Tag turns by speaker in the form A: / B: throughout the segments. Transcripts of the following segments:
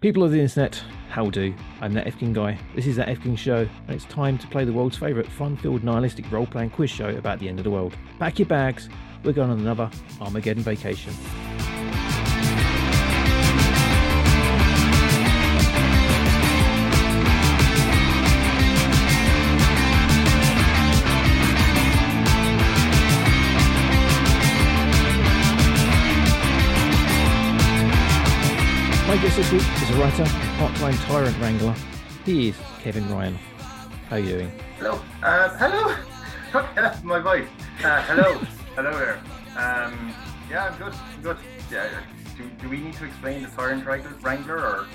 A: People of the internet, how do? I'm that Efking guy. This is that Efking show, and it's time to play the world's favourite fun-filled nihilistic role-playing quiz show about the end of the world. Pack your bags, we're going on another Armageddon vacation. My guest this week is a writer, part-time tyrant wrangler. He is Kevin Ryan. How are you doing?
B: Hello. Uh, hello. That's my voice. Uh, hello. hello there. Um, yeah, I'm good. I'm good. Yeah. Do, do we need to explain the Tyrant Wrangler, Wrangler or?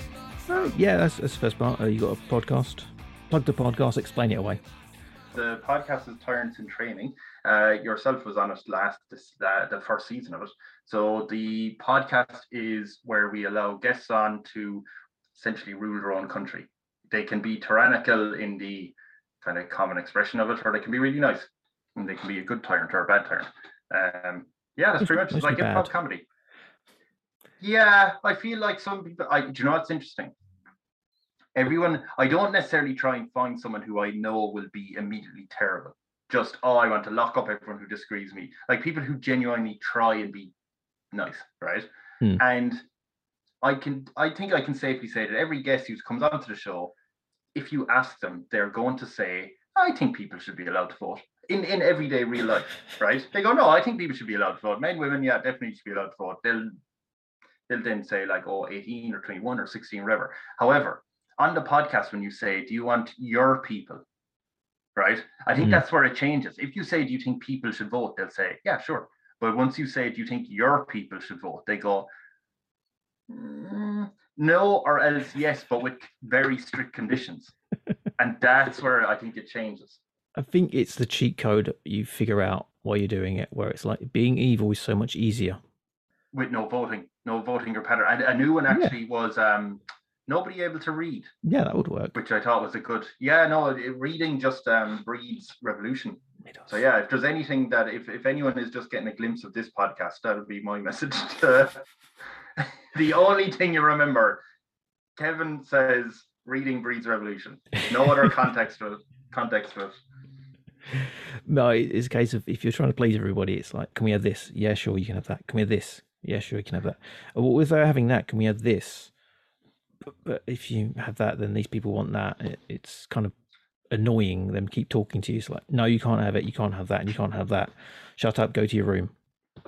A: Oh, yeah, that's, that's the first part. Uh, you got a podcast. Plug the podcast, explain it away.
B: The podcast is Tyrants in Training. Uh, yourself was on it last this uh, the first season of it. So the podcast is where we allow guests on to essentially rule their own country. They can be tyrannical in the kind of common expression of it, or they can be really nice. And they can be a good tyrant or a bad tyrant. Um, yeah, that's pretty much it's like improv comedy. Yeah, I feel like some people. I, do you know what's interesting? Everyone, I don't necessarily try and find someone who I know will be immediately terrible. Just oh, I want to lock up everyone who disagrees with me. Like people who genuinely try and be nice, right?
A: Hmm.
B: And I can, I think I can safely say that every guest who comes onto the show, if you ask them, they're going to say, "I think people should be allowed to vote." In, in everyday real life, right? They go, no, I think people should be allowed to vote. Men, women, yeah, definitely should be allowed to vote. They'll they'll then say like, oh, 18 or 21 or 16, whatever. However, on the podcast, when you say, do you want your people? Right? I think
A: Mhm.
B: that's where it changes. If you say, do you think people should vote? They'll say, yeah, sure. But once you say, do you think your people should vote? They go, "Mm, no, or else yes, but with very strict conditions. and that's where I think it changes.
A: I think it's the cheat code you figure out while you're doing it, where it's like being evil is so much easier.
B: with no voting, no voting or pattern. And a new one
A: Yeah.
B: actually was um, nobody able to read,
A: Yeah, that would work.
B: which I thought was a good. Yeah, no, it, reading just um, breeds revolution. So yeah, if there's anything that if if anyone is just getting a glimpse of this podcast, that would be my message. To, the only thing you remember, Kevin says reading breeds revolution. No other context it. Context it.
A: No, it's a case of if you're trying to please everybody, it's like, can we have this? Yeah, sure, you can have that. Can we have this? Yeah, sure, you can have that. Uh, without having that, can we have this? But, but if you have that, then these people want that. It, it's kind of annoying them keep talking to you. It's like, no, you can't have it. You can't have that. And you can't have that. Shut up. Go to your room.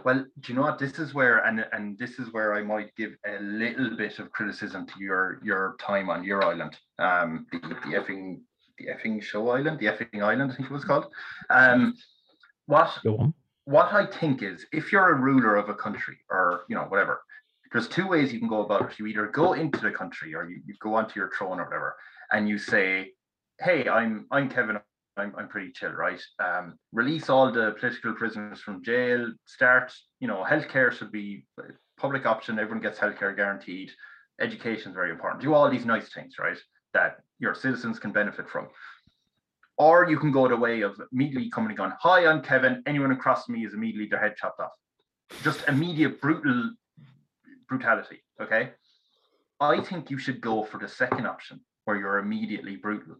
B: Well, do you know what? This is where, and and this is where I might give a little bit of criticism to your your time on your island, um, the, the effing the effing show island, the effing island, I think it was called. Um, what
A: Go on.
B: what I think is, if you're a ruler of a country or you know whatever, there's two ways you can go about it. You either go into the country or you, you go onto your throne or whatever, and you say, "Hey, I'm I'm Kevin. I'm, I'm pretty chill, right? Um, release all the political prisoners from jail. Start, you know, healthcare should be public option. Everyone gets healthcare guaranteed. Education is very important. Do all these nice things, right? That your citizens can benefit from. Or you can go the way of immediately coming and going, Hi, I'm Kevin. Anyone who crosses me is immediately their head chopped off. Just immediate brutal brutality. Okay. I think you should go for the second option where you're immediately brutal.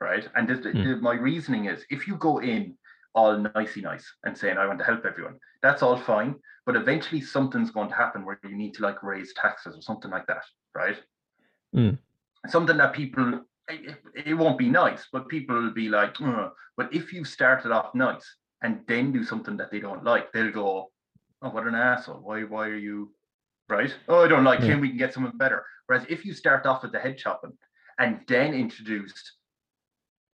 B: Right. And this, the- my reasoning is if you go in all nicey nice and saying, I want to help everyone, that's all fine. But eventually something's going to happen where you need to like raise taxes or something like that. Right.
A: Hmm.
B: Something that people it, it won't be nice, but people will be like, "Ugh." but if you started off nice and then do something that they don't like, they'll go, oh, what an asshole. Why, why are you right? Oh, I don't like him. We can get someone better. Whereas if you start off with the head chopping and then introduced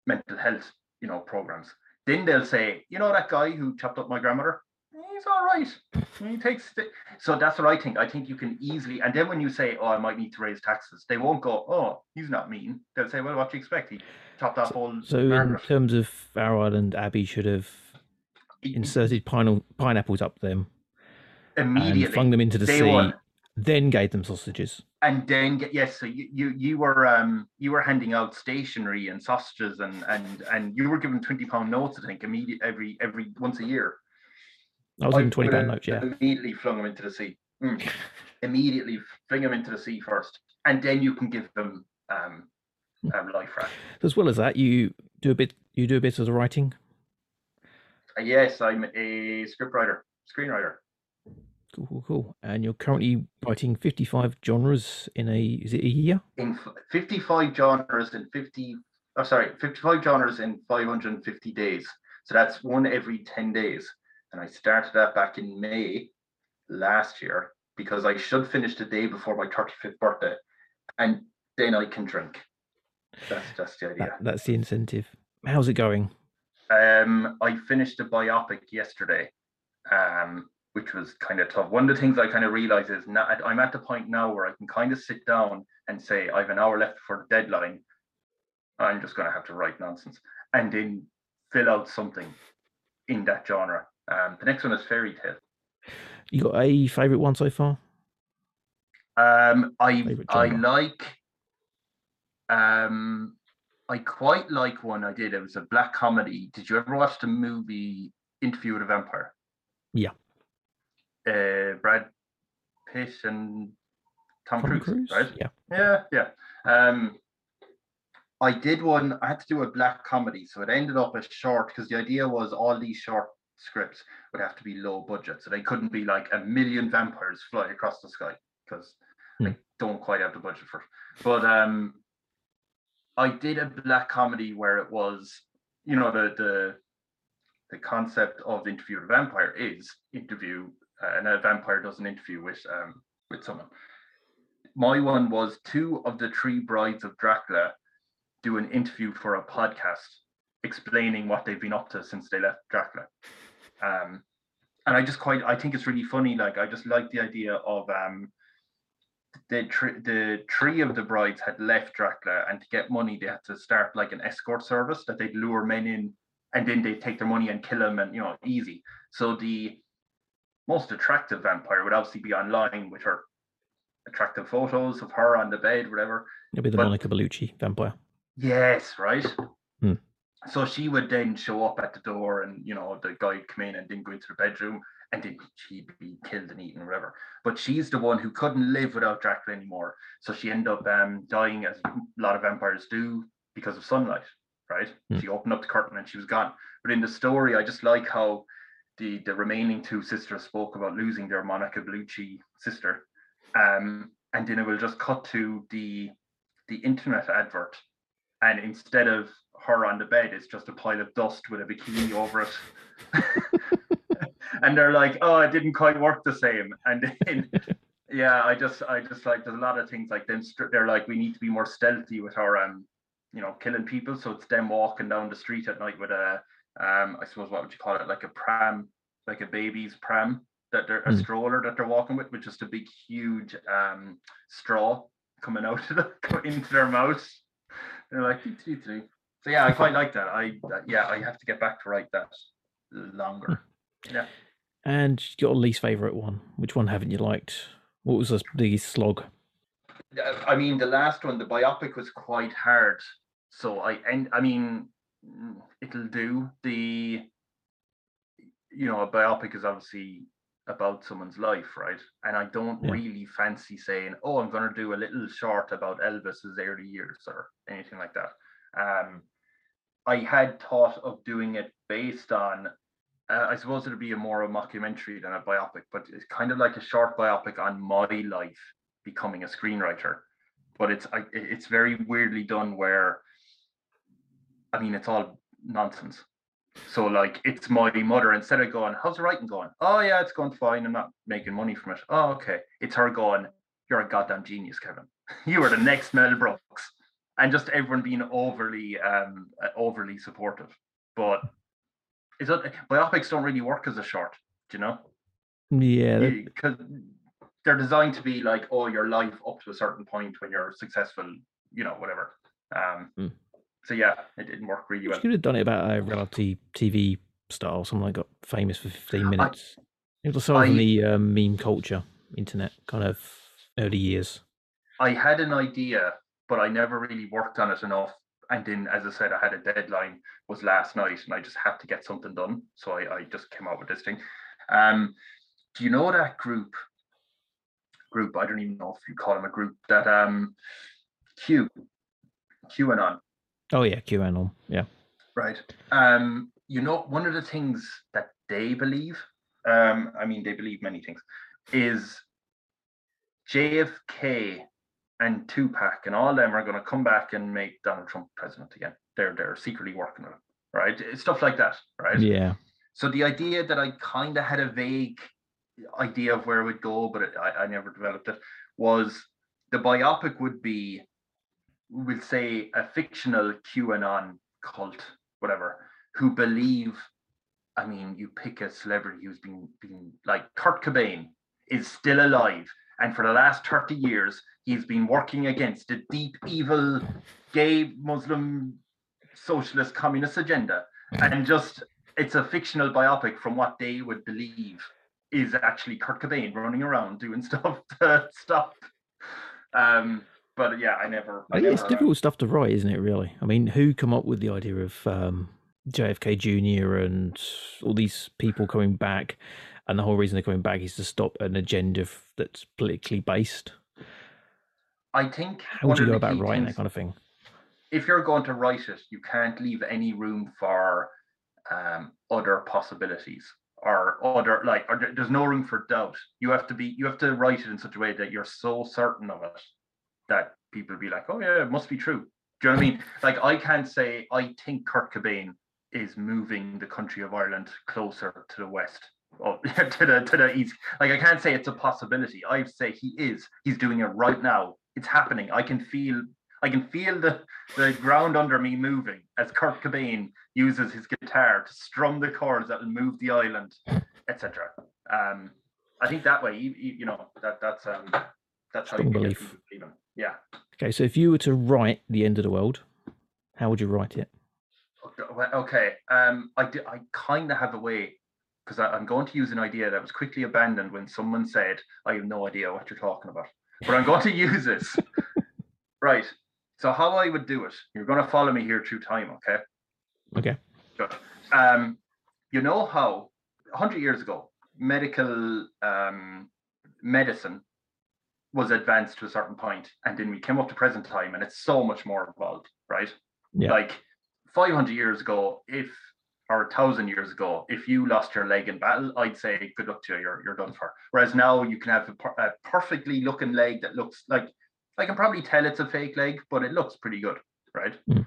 B: mental health, you know, programs, then they'll say, you know, that guy who chopped up my grandmother, he's all right. He takes the... so that's what I think. I think you can easily, and then when you say, oh, I might need to raise taxes, they won't go, oh, he's not mean. They'll say, well, what do you expect? He chopped off all
A: So, in terms of our island, Abby should have inserted pine- pineapples up them
B: immediately and
A: flung them into the sea,
B: one.
A: Then gave them sausages.
B: and then get yes so you, you you were um you were handing out stationery and sausages and and and you were given 20 pound notes i think immediate every every once a year
A: I was given twenty pound notes. Yeah,
B: immediately flung them into the sea Mm. immediately fling them into the sea first and then you can give them um,
A: Hmm.
B: um life raft.
A: As well as that, you do a bit. You do a bit of the writing.
B: Uh, yes, I'm a scriptwriter, screenwriter.
A: Cool, cool, cool. And you're currently writing 55 genres in a. Is it a year?
B: in 55 genres in 50 oh sorry 55 genres in 550 days so that's one every 10 days and i started that back in may last year because i should finish the day before my 35th birthday and then i can drink that's that's the idea
A: That, that's the incentive. How's it going?
B: um i finished a biopic yesterday um which was kind of tough. One of the things i kind of realize is now i'm at the point now where i can kind of sit down and say i have an hour left for the deadline. I'm just going to have to write nonsense and then fill out something in that genre. Um the next one is fairy tale.
A: You got a favorite one so far?
B: um i i like um i quite like one i did. It was a black comedy. Did you ever watch the movie interview with a vampire?
A: Yeah.
B: Uh brad pitt and tom,
A: Tom
B: cruise,
A: Cruise?
B: right
A: Yeah.
B: yeah yeah um i did one i had to do a black comedy so it ended up as short because the idea was all these short scripts would have to be low budget so they couldn't be like a million vampires fly across the sky because
A: Hmm.
B: I don't quite have the budget for it. But um I did a black comedy where it was, you know, the the the concept of interview with a vampire is interview and a vampire does an interview with um with someone. My one was two of the three brides of Dracula do an interview for a podcast explaining what they've been up to since they left Dracula. Um and I just quite I think it's really funny. Like I just like the idea of um the tr- the three of the brides had left Dracula, and to get money, they had to start like an escort service that they'd lure men in, and then they'd take their money and kill them, and you know, easy. So the most attractive vampire would obviously be online with her attractive photos of her on the bed, whatever.
A: It'll be the
B: But-
A: Monica Bellucci vampire.
B: Yes, right.
A: Hmm.
B: So she would then show up at the door, and you know the guy would come in and then go into the bedroom, and then she'd be killed and eaten, whatever. But she's the one who couldn't live without Dracula anymore, so she ended up um, dying, as a lot of vampires do, because of sunlight. Right?
A: Hmm.
B: She opened up the curtain and she was gone. But in the story, I just like how the the remaining two sisters spoke about losing their Monica Bellucci sister, um, and then it will just cut to the the internet advert and instead of her on the bed, it's just a pile of dust with a bikini over it. and they're like, "Oh, it didn't quite work the same." And then, yeah, I just, I just like there's a lot of things like them. They're like, we need to be more stealthy with our, um, you know, killing people. So it's them walking down the street at night with a, um, I suppose what would you call it, like a pram, like a baby's pram that they're a
A: Hmm.
B: stroller that they're walking with, with just a big, huge um straw coming out of the into their mouth. They're like, "Dee, dee, dee." so yeah, I quite like that. I that- yeah, I have to get back to write that longer. Yeah.
A: And your least favorite one. Which one haven't you liked? What was the biggest slog?
B: Uh, I mean, the last one, the biopic was quite hard. So I and I mean, mm, it'll do. The you know, a biopic is obviously about someone's life, right? And I don't
A: Yeah.
B: really fancy saying, "Oh, I'm going to do a little short about Elvis's early years" or anything like that. Um, I had thought of doing it based on. Uh, I suppose it'd be a more a mockumentary than a biopic, but it's kind of like a short biopic on my life becoming a screenwriter. But it's I, it's very weirdly done where, I mean, it's all nonsense. So like, it's my mother. Instead of going, "How's the writing going?" Oh yeah, it's going fine. I'm not making money from it. Oh okay. It's her going, "You're a goddamn genius, Kevin. you are the next Mel Brooks," and just everyone being overly um uh, overly supportive. But it's not, biopics don't really work as a short. Do you know?
A: Yeah,
B: because they're designed to be like, oh, your life up to a certain point when you're successful, you know, whatever. Um,
A: Mm.
B: So yeah, it didn't work really well.
A: you could have done it about a reality TV style, someone that got famous for 15 minutes. it was sort of
B: I-
A: the um, meme culture, internet kind of early years.
B: I had an idea, but I never really worked on it enough. And then, as I said, I had a deadline was last night, and I just had to get something done. So I, I just came out with this thing. Um, do you know that group? group. I don't even know if you call them a group that um Q QAnon.
A: Oh yeah, QAnon. Yeah.
B: Right. Um, you know, one of the things that they believe, um, I mean, they believe many things, is JFK and Tupac and all them are going to come back and make Donald Trump president again. They're they're secretly working on it, right? Stuff like that, right?
A: Yeah.
B: So the idea that I kind of had a vague idea of where it would go, but it, I, I never developed it, was the biopic would be, we'll say, a fictional QAnon cult, whatever, who believe. I mean, you pick a celebrity who's been been like Kurt Cobain is still alive, and for the last thirty years, he's been working against a deep, evil, gay, Muslim, socialist, communist agenda, and just it's a fictional biopic from what they would believe is actually Kurt Cobain running around doing stuff to stop. Um, but yeah, I never. I
A: it's difficult stuff to write, isn't it? Really, I mean, who come up with the idea of um, JFK Jr. and all these people coming back, and the whole reason they're coming back is to stop an agenda that's politically based.
B: I think.
A: How would you go about writing that kind of thing?
B: If you're going to write it, you can't leave any room for um, other possibilities or other like or there's no room for doubt you have to be you have to write it in such a way that you're so certain of it that people be like oh yeah it must be true. Do you know what i mean? Like i can't say i think kurt cobain is moving the country of ireland closer to the west or to the to the east. Like i can't say it's a possibility. I say he is. He's doing it right now. It's happening. I can feel I can feel the, the ground under me moving as Kurt Cobain uses his guitar to strum the chords that will move the island, etc. Um, I think that way, you, you know, that that's um, that's
A: how you
B: believe him. Yeah.
A: Okay, so if you were to write the end of the world, how would you write it?
B: Okay, um, I do, I kind of have a way because I'm going to use an idea that was quickly abandoned when someone said, "I have no idea what you're talking about," but I'm going to use this. right. So how I would do it, you're going to follow me here through time, okay?
A: Okay.
B: Good. Um, you know how 100 years ago, medical um, medicine was advanced to a certain point, and then we came up to present time, and it's so much more evolved, right?
A: Yeah.
B: Like 500 years ago, if or a thousand years ago, if you lost your leg in battle, I'd say good luck to you, you're, you're done for. Whereas now you can have a, a perfectly looking leg that looks like I can probably tell it's a fake leg, but it looks pretty good, right? Mm.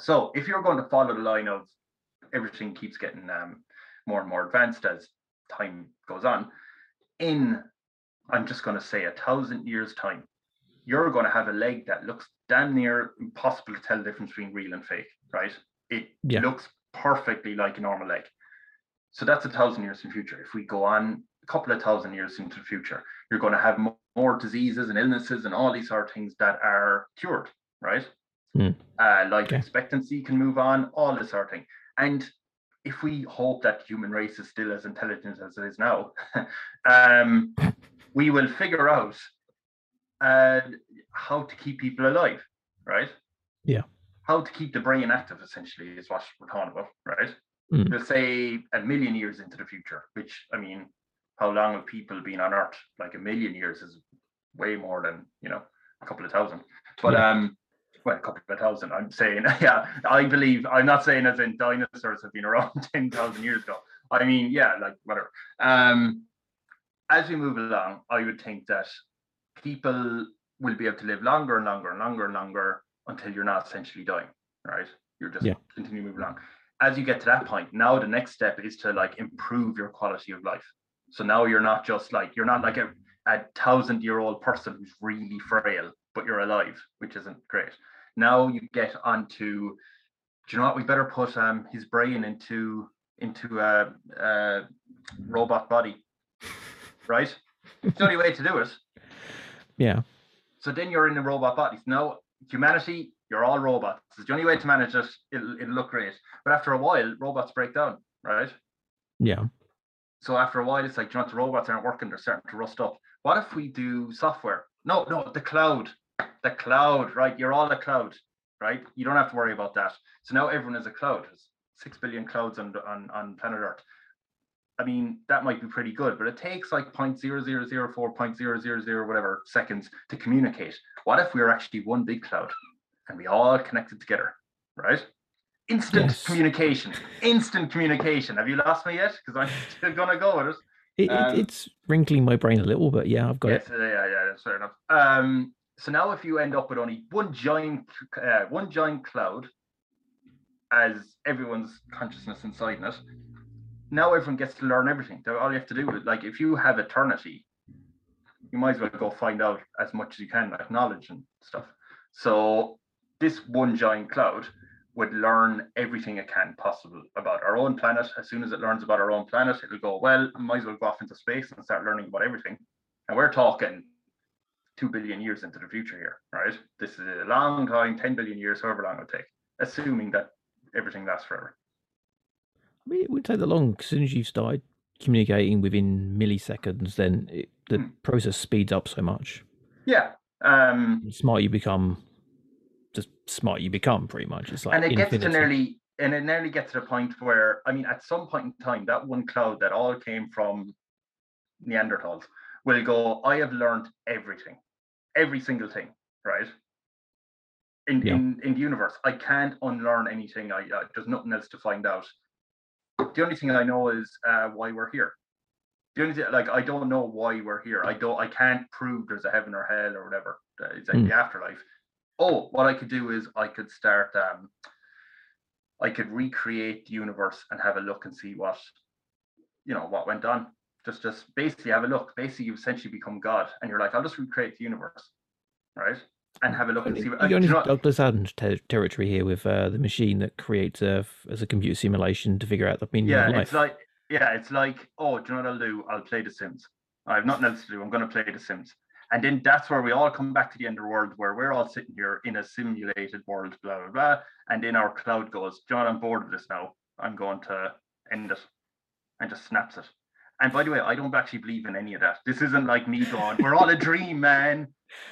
B: So if you're going to follow the line of everything keeps getting um, more and more advanced as time goes on, in I'm just going to say a thousand years time, you're going to have a leg that looks damn near impossible to tell the difference between real and fake, right? It yeah. looks perfectly like a normal leg. So that's a thousand years in the future. If we go on a couple of thousand years into the future, you're going to have more, more diseases and illnesses and all these sort of things that are cured, right? Mm. Uh, life okay. expectancy can move on, all this sort of thing. And if we hope that human race is still as intelligent as it is now, um, we will figure out uh, how to keep people alive, right?
A: Yeah.
B: How to keep the brain active, essentially, is what we're talking about, right? Mm. We'll say a million years into the future, which I mean, how long have people been on Earth? Like a million years is way more than you know a couple of thousand. But yeah. um, well, a couple of thousand. I'm saying, yeah, I believe. I'm not saying as in dinosaurs have been around ten thousand years ago. I mean, yeah, like whatever. Um, as we move along, I would think that people will be able to live longer and longer and longer and longer until you're not essentially dying, right? You're just yeah. continue to move along. As you get to that point, now the next step is to like improve your quality of life. So now you're not just like you're not like a, a thousand year old person who's really frail, but you're alive, which isn't great. Now you get onto do you know what we better put um his brain into into a, a robot body. Right? it's the only way to do it.
A: Yeah.
B: So then you're in the robot bodies. No, humanity, you're all robots. It's the only way to manage it. It'll, it'll look great. But after a while, robots break down, right?
A: Yeah.
B: So after a while, it's like, you know, the robots aren't working; they're starting to rust up. What if we do software? No, no, the cloud, the cloud, right? You're all a cloud, right? You don't have to worry about that. So now everyone is a cloud. There's six billion clouds on on, on planet Earth. I mean, that might be pretty good, but it takes like 0.0004, 0.000 whatever seconds to communicate. What if we are actually one big cloud and we all connected together, right? Instant
A: Yes.
B: communication, instant communication. Have you lost me yet? Because I'm still gonna go with it.
A: It,
B: Um,
A: it, it's wrinkling my brain a little, but yeah, I've got
B: yes,
A: it.
B: yeah, yeah, yeah, fair enough. Um, so now if you end up with only one giant, uh, one giant cloud, as everyone's consciousness inside in it, now everyone gets to learn everything. All you have to do is like if you have eternity, you might as well go find out as much as you can, like knowledge and stuff. So this one giant cloud would learn everything it can possible about our own planet. As soon as it learns about our own planet, it'll go, well, might as well go off into space and start learning about everything. And we're talking two billion years into the future here, right? This is a long time, 10 billion years, however long it'll take, assuming that everything lasts forever.
A: I mean, it would take that long. As soon as you've started communicating within milliseconds, then it, the
B: Hmm.
A: process speeds up so much.
B: Yeah. Um,
A: The smarter you become, just smarter you become, pretty much. It's like
B: and it gets to nearly and it nearly gets to the point where I mean, at some point in time, that one cloud that all came from Neanderthals will go. I have learned everything, every single thing, right? In
A: Yeah.
B: in in the universe, I can't unlearn anything. I uh, there's nothing else to find out. The only thing I know is uh, why we're here. The only thing, like I don't know why we're here. I don't. I can't prove there's a heaven or hell or whatever. uh, It's like
A: Hmm.
B: the afterlife. Oh, what I could do is I could start. Um, I could recreate the universe and have a look and see what, you know, what went on. Just, just basically have a look. Basically, you essentially become God, and you're like, I'll just recreate the universe, right? And have a look and see. What, uh, do
A: into
B: you know what-
A: Douglas Adams ter- territory here with uh, the machine that creates Earth as a computer simulation to figure out the meaning
B: yeah,
A: of life.
B: it's like, yeah, it's like, oh, do you know what I'll do? I'll play The Sims. I have nothing else to do. I'm going to play The Sims. And then that's where we all come back to the end of the world, where we're all sitting here in a simulated world, blah blah blah. And then our cloud goes, John, I'm bored of this now. I'm going to end it, and just snaps it. And by the way, I don't actually believe in any of that. This isn't like me going, "We're all a dream, man."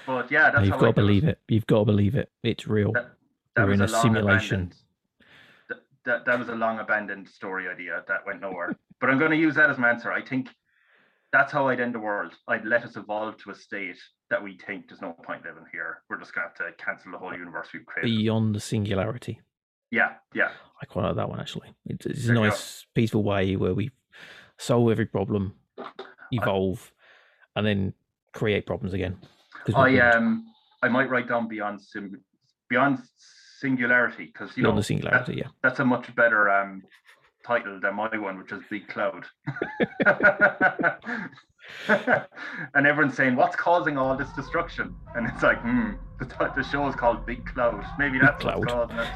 B: But yeah, that's
A: You've got
B: I
A: to believe it. You've got to believe it. It's real.
B: That-
A: We're
B: was
A: in a
B: long
A: simulation.
B: That, that, that was a long abandoned story idea that went nowhere. but I'm going to use that as my answer. I think that's how I'd end the world. I'd let us evolve to a state that we think there's no point living here. We're just going to have to cancel the whole universe we've created.
A: Beyond the singularity.
B: Yeah, yeah,
A: I quite like that one actually. It's, it's a
B: There you go.
A: nice, peaceful way where we solve every problem, evolve, and then create problems again.
B: I um I might write down beyond sim beyond singularity because you
A: Beyond
B: know
A: the singularity, yeah.
B: that's a much better um title than my one, which is Big Cloud. and everyone's saying, "What's causing all this destruction?" And it's like, hmm, the, the show is called Big Cloud. Maybe that's
A: Cloud.
B: what's causing it.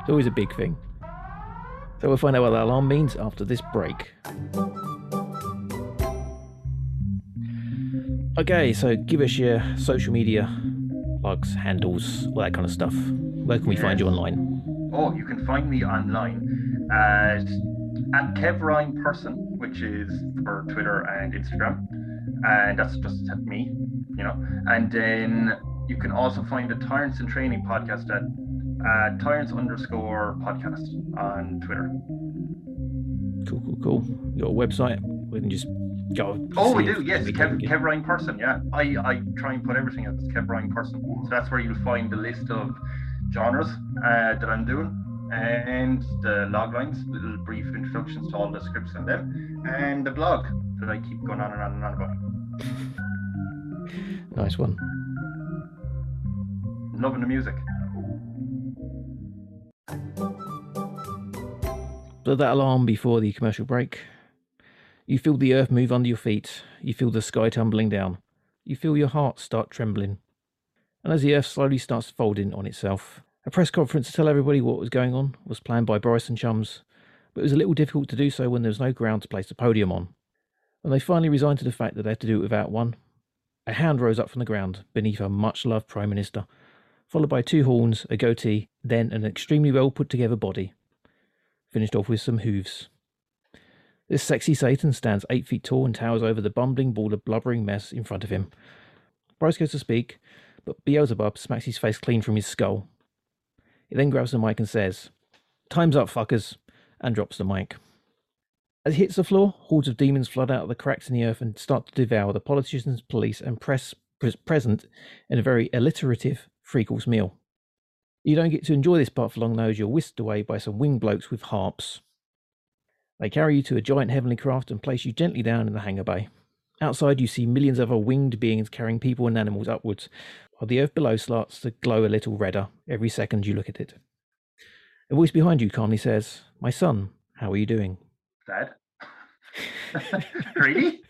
A: It's always a big thing. So we'll find out what that alarm means after this break. Okay, so give us your social media plugs, handles, all that kind of stuff. Where can we find you online?
B: Oh, you can find me online at at Kev Ryan Person, which is for Twitter and Instagram, and that's just me, you know. And then you can also find the Tyrants in Training podcast at uh, Tyrants underscore podcast on Twitter.
A: Cool, cool, cool. Got a website? We can just go.
B: Oh, we do. Yes, Kev, Kev Ryan Person. Yeah, I, I try and put everything as Kev Ryan Person. So that's where you'll find the list of genres uh, that I'm doing and the log lines, little brief introductions to all the scripts in them, and the blog that I keep going on and on and on about.
A: Nice one.
B: Loving the music.
A: So that alarm before the commercial break. You feel the earth move under your feet. You feel the sky tumbling down. You feel your heart start trembling. And as the earth slowly starts folding on itself, a press conference to tell everybody what was going on was planned by Boris and Chums, but it was a little difficult to do so when there was no ground to place the podium on. When they finally resigned to the fact that they had to do it without one, a hand rose up from the ground beneath our much loved Prime Minister, followed by two horns, a goatee, then an extremely well put together body finished off with some hooves. This sexy Satan stands eight feet tall and towers over the bumbling ball of blubbering mess in front of him. Boris goes to speak, but Beelzebub smacks his face clean from his skull. He then grabs the mic and says, Time's up, fuckers, and drops the mic. As he hits the floor, hordes of demons flood out of the cracks in the earth and start to devour the politicians, police, and press pres- present in a very alliterative three course meal. You don't get to enjoy this part for long, though, as you're whisked away by some winged blokes with harps. They carry you to a giant heavenly craft and place you gently down in the hangar bay. Outside, you see millions of other winged beings carrying people and animals upwards, while the earth below starts to glow a little redder every second you look at it. A voice behind you calmly says, My son, how are you doing?
B: Dad? really?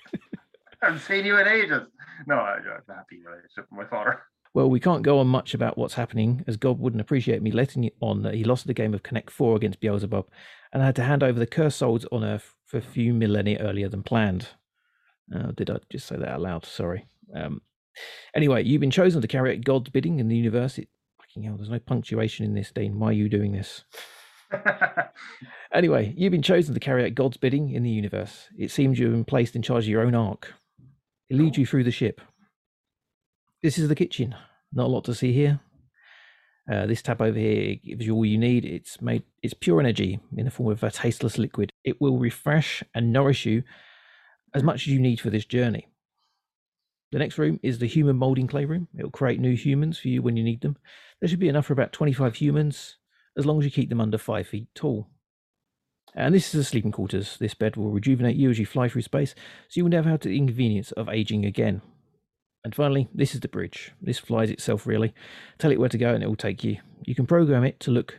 B: I haven't seen you in ages. No, I, I'm happy with my father.
A: Well, we can't go on much about what's happening, as God wouldn't appreciate me letting on that he lost the game of Connect 4 against Beelzebub and had to hand over the cursed souls on Earth for a few millennia earlier than planned. Uh, did I just say that out loud? Sorry. Um, anyway, you've been chosen to carry out God's bidding in the universe. It, fucking hell, there's no punctuation in this, Dean. Why are you doing this? Anyway, you've been chosen to carry out God's bidding in the universe. It seems you've been placed in charge of your own ark. It leads you through the ship. This is the kitchen. Not a lot to see here. Uh, this tap over here gives you all you need. It's made. It's pure energy in the form of a tasteless liquid. It will refresh and nourish you as much as you need for this journey. The next room is the human molding clay room. It will create new humans for you when you need them. There should be enough for about 25 humans, as long as you keep them under five feet tall. And this is the sleeping quarters. This bed will rejuvenate you as you fly through space, so you will never have the inconvenience of aging again. And finally, this is the bridge. This flies itself, really. Tell it where to go and it will take you. You can program it to look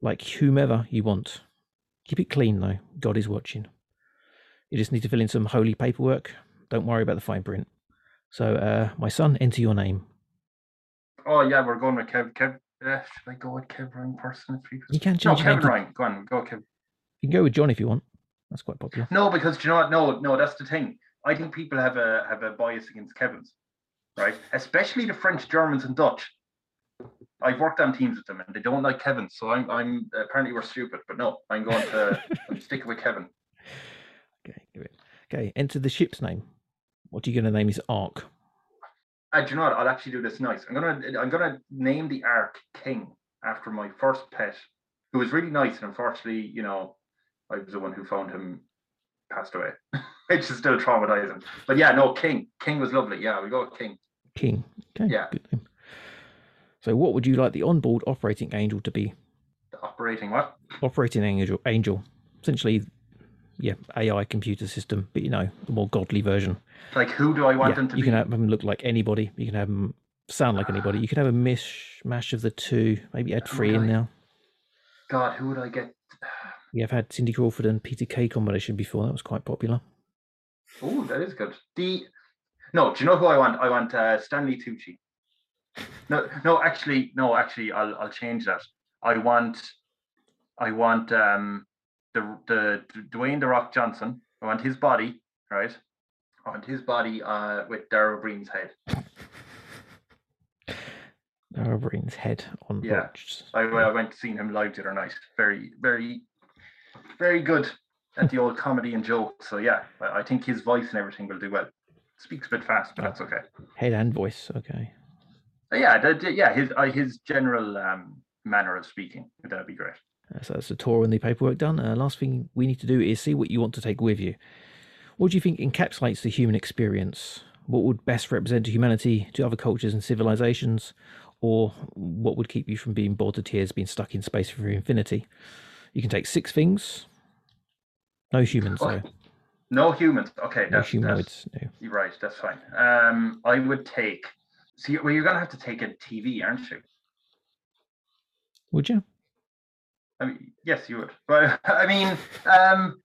A: like whomever you want. Keep it clean, though. God is watching. You just need to fill in some holy paperwork. Don't worry about the fine print. So, uh, my son, enter your name.
B: Oh yeah, we're going with Kev. Kev. Uh, should I go with Kev Ryan person?
A: You can
B: No,
A: change your.
B: Kevin
A: to-
B: Ryan. Go on, go Kev.
A: You can go with John if you want. That's quite popular.
B: No, because do you know what? No, no, that's the thing. I think people have a have a bias against Kevin's, right? Especially the French, Germans, and Dutch. I've worked on teams with them, and they don't like Kevin. So I'm I'm apparently we're stupid, but no, I'm going to I'm sticking with Kevin.
A: Okay, give it. Okay, enter the ship's name. What are you going to name his ark?
B: Uh, do you know what? I'll actually do this nice. I'm gonna I'm gonna name the Ark King after my first pet, who was really nice, and unfortunately, you know, I was the one who found him passed away, which is still traumatizing. But yeah, no, King. King was lovely. Yeah, we go with King.
A: King. Okay.
B: Yeah.
A: Good name. So, what would you like the onboard operating angel to be?
B: The operating what?
A: Operating angel. Angel. Essentially, yeah, AI computer system, but you know, the more godly version.
B: Like who do I want
A: yeah,
B: them to
A: you
B: be?
A: can have them look like anybody. You can have them sound like anybody. You can have a mishmash of the two. Maybe add three in now.
B: God, who would I get?
A: We have had Cindy Crawford and Peter Kay combination before. That was quite popular.
B: Oh, that is good. The no, do you know who I want? I want uh, Stanley Tucci. No, no, actually, no, actually, I'll I'll change that. I want, I want um the the Dwayne the Rock Johnson. I want his body, right? I want his body uh with Daryl Green's head.
A: Dara Ó Briain's head on
B: Yeah. I, I went to see him live the other night. Very, very, very good at the old comedy and jokes. So yeah, I, I think his voice and everything will do well. Speaks a bit fast, but that's okay.
A: Head and voice. Okay.
B: Uh, Yeah, the, the- yeah, his uh, his general um, manner of speaking that'd be great.
A: Uh, So that's the tour and the paperwork done. Uh, last thing we need to do is see what you want to take with you. What do you think encapsulates the human experience? What would best represent humanity to other cultures and civilizations? Or what would keep you from being bored to tears, being stuck in space for infinity? You can take six things. No humans, though.
B: No humans. Okay,
A: No
B: that's, that's.
A: No.
B: you're right. That's fine. Um, I would take. See, well, you're gonna have to take a TV, aren't you?
A: Would you?
B: I mean, yes, you would. But I mean, um,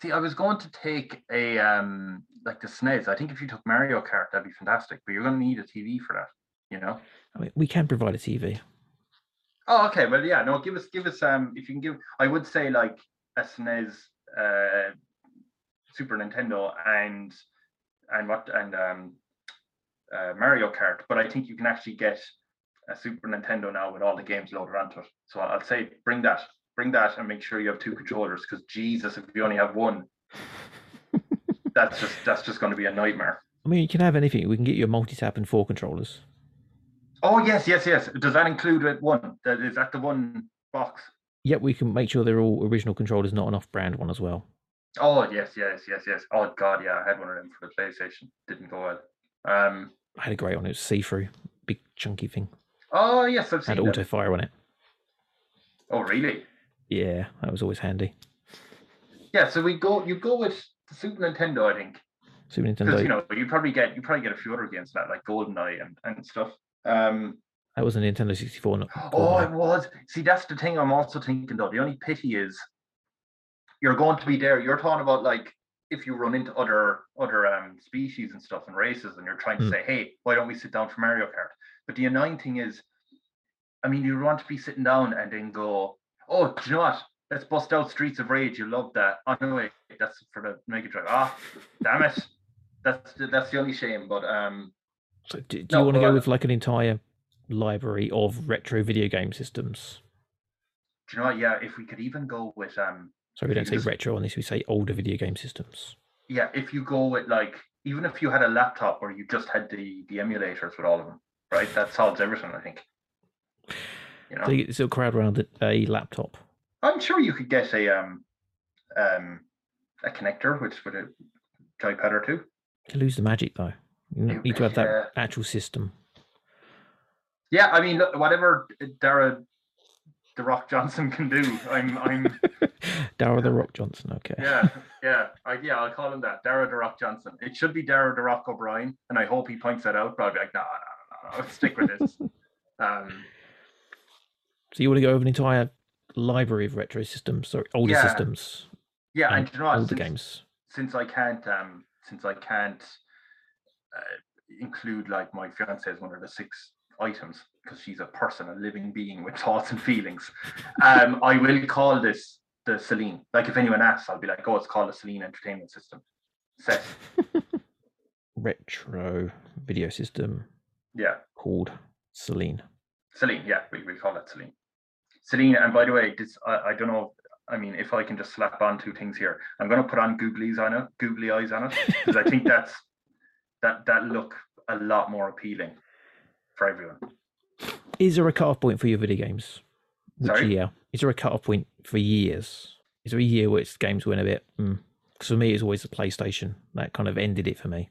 B: see, I was going to take a um, like the SNES. I think if you took Mario Kart, that'd be fantastic. But you're gonna need a TV for that. You know.
A: I mean, we can provide a TV.
B: Oh, okay. Well, yeah. No, give us, give us. Um, if you can give, I would say like a SNES, uh, Super Nintendo, and and what and um, uh, Mario Kart. But I think you can actually get a Super Nintendo now with all the games loaded onto it. So I'll say bring that, bring that, and make sure you have two controllers. Because Jesus, if you only have one, that's just that's just going to be a nightmare.
A: I mean, you can have anything. We can get you a multi tap and four controllers.
B: Oh yes, yes, yes. Does that include it one? That is that the one box?
A: Yep, we can make sure they're all original controllers, not an off-brand one as well.
B: Oh yes, yes, yes, yes. Oh god, yeah, I had one of them for the PlayStation. Didn't go well. Um.
A: I had a great one. It was see-through, big chunky thing.
B: Oh yes, I've seen
A: Had auto fire on it.
B: Oh really?
A: Yeah, that was always handy.
B: Yeah. So we go. You go with the Super Nintendo, I think,
A: Super
B: because
A: Nintendo.
B: you know you probably get you probably get a few other games like like GoldenEye and and stuff. Um.
A: That was a Nintendo 64. Not
B: Oh, it was. See, that's the thing. I'm also thinking though. The only pity is you're going to be there. You're talking about like if you run into other other um species and stuff and races, and you're trying to
A: Hmm.
B: say, "Hey, why don't we sit down for Mario Kart?" But the annoying thing is, I mean, you want to be sitting down and then go, "Oh, do you know what? Let's bust out Streets of Rage. You love that." Oh no, wait, that's for the Mega Drive. Ah, damn it. That's the, that's the only shame. But um,
A: So do, do
B: No,
A: you want to go with like an entire library of retro video game systems?
B: do you know what? Yeah, if we could even go with um.
A: Sorry, we don't say
B: just-
A: retro on this. We say older video game systems.
B: yeah, if you go with like even if you had a laptop or you just had the the emulators with all of them, right? That solves everything, I think. You know,
A: So you still crowd around a, laptop.
B: I'm sure you could get a um um a connector which with a joypad or two.
A: You lose the magic though. You
B: You-
A: need to have that
B: yeah.
A: actual system.
B: Yeah, I mean, look, whatever Dara the Rock Johnson can do, I'm I'm
A: Dara the Rock Johnson. Okay.
B: yeah yeah I, yeah I'll call him that Dara the Rock Johnson. It should be Dara the Rock Ó Briain, and I hope he points that out. But I'll be like, no, no, no, no, I'll stick with this. um,
A: So you want to go over an entire library of retro systems, sorry, older
B: Yeah.
A: systems,
B: yeah, and
A: and
B: you know what?
A: older
B: Since-
A: games.
B: since I can't um since I can't uh, include like my fiance as one of the six items because she's a person, a living being with thoughts and feelings. Um, I will call this the Celine. Like if anyone asks, I'll be like, oh, it's called a Celine Entertainment System set.
A: Retro video system
B: Yeah,
A: called Celine.
B: Celine. Yeah, we, we call it Celine. Celine. And by the way, this I, I don't know. I mean, if I can just slap on two things here, I'm going to put on googlies on it, googly eyes on it, because I think that's that that look a lot more appealing for everyone.
A: Is there a cut-off point for your video games? Which
B: Sorry?
A: year? Is there a cut-off point for years? Is there a year where it's games went a bit? Because for me, it's always the PlayStation that kind of ended it for me.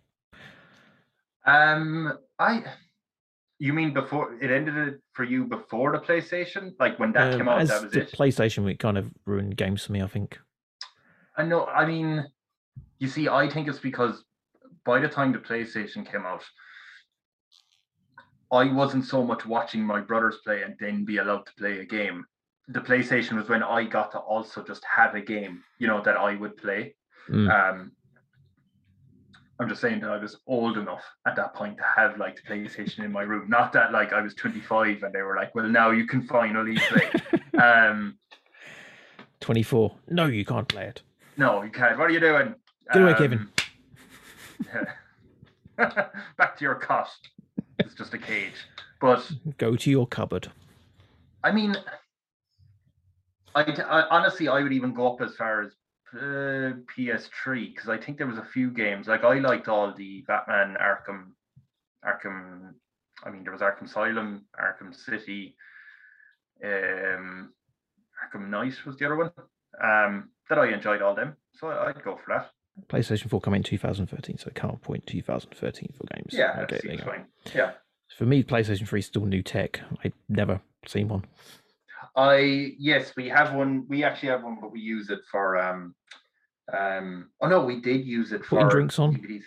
B: Um, I. You mean before it ended it for you before the PlayStation? Like when that
A: Um,
B: came out, that was
A: the
B: it.
A: PlayStation, it kind of ruined games for me. I think.
B: I know. I mean, you see, I think it's because by the time the PlayStation came out, I wasn't so much watching my brothers play and then be allowed to play a game. The PlayStation was when I got to also just have a game, you know, that I would play.
A: Mm.
B: Um, I'm just saying that I was old enough at that point to have like the PlayStation in my room. Not that like I was 25 and they were like, well, now you can finally play. um,
A: Twenty-four. No, you can't play it.
B: no, you can't. What are you doing?
A: Get away, Kevin.
B: Um, Back to your cot. It's just a cage. But
A: Go to your cupboard.
B: I mean, I, I honestly, I would even go up as far as uh, PS3 because I think there was a few games like I liked all the Batman Arkham, Arkham. I mean, there was Arkham Asylum, Arkham City, um, Arkham Knight was the other one. Um, that I enjoyed all them, so I, I'd go for that.
A: PlayStation 4 came in 2013, so can't point 2013 for games.
B: Yeah,
A: okay, there
B: seems
A: you go.
B: fine. Yeah.
A: For me, PlayStation 3 is still new tech. I've never seen one.
B: I yes, we have one. We actually have one, but we use it for um um. Oh no, we did use it
A: Putting
B: for
A: drinks on?
B: DVDs.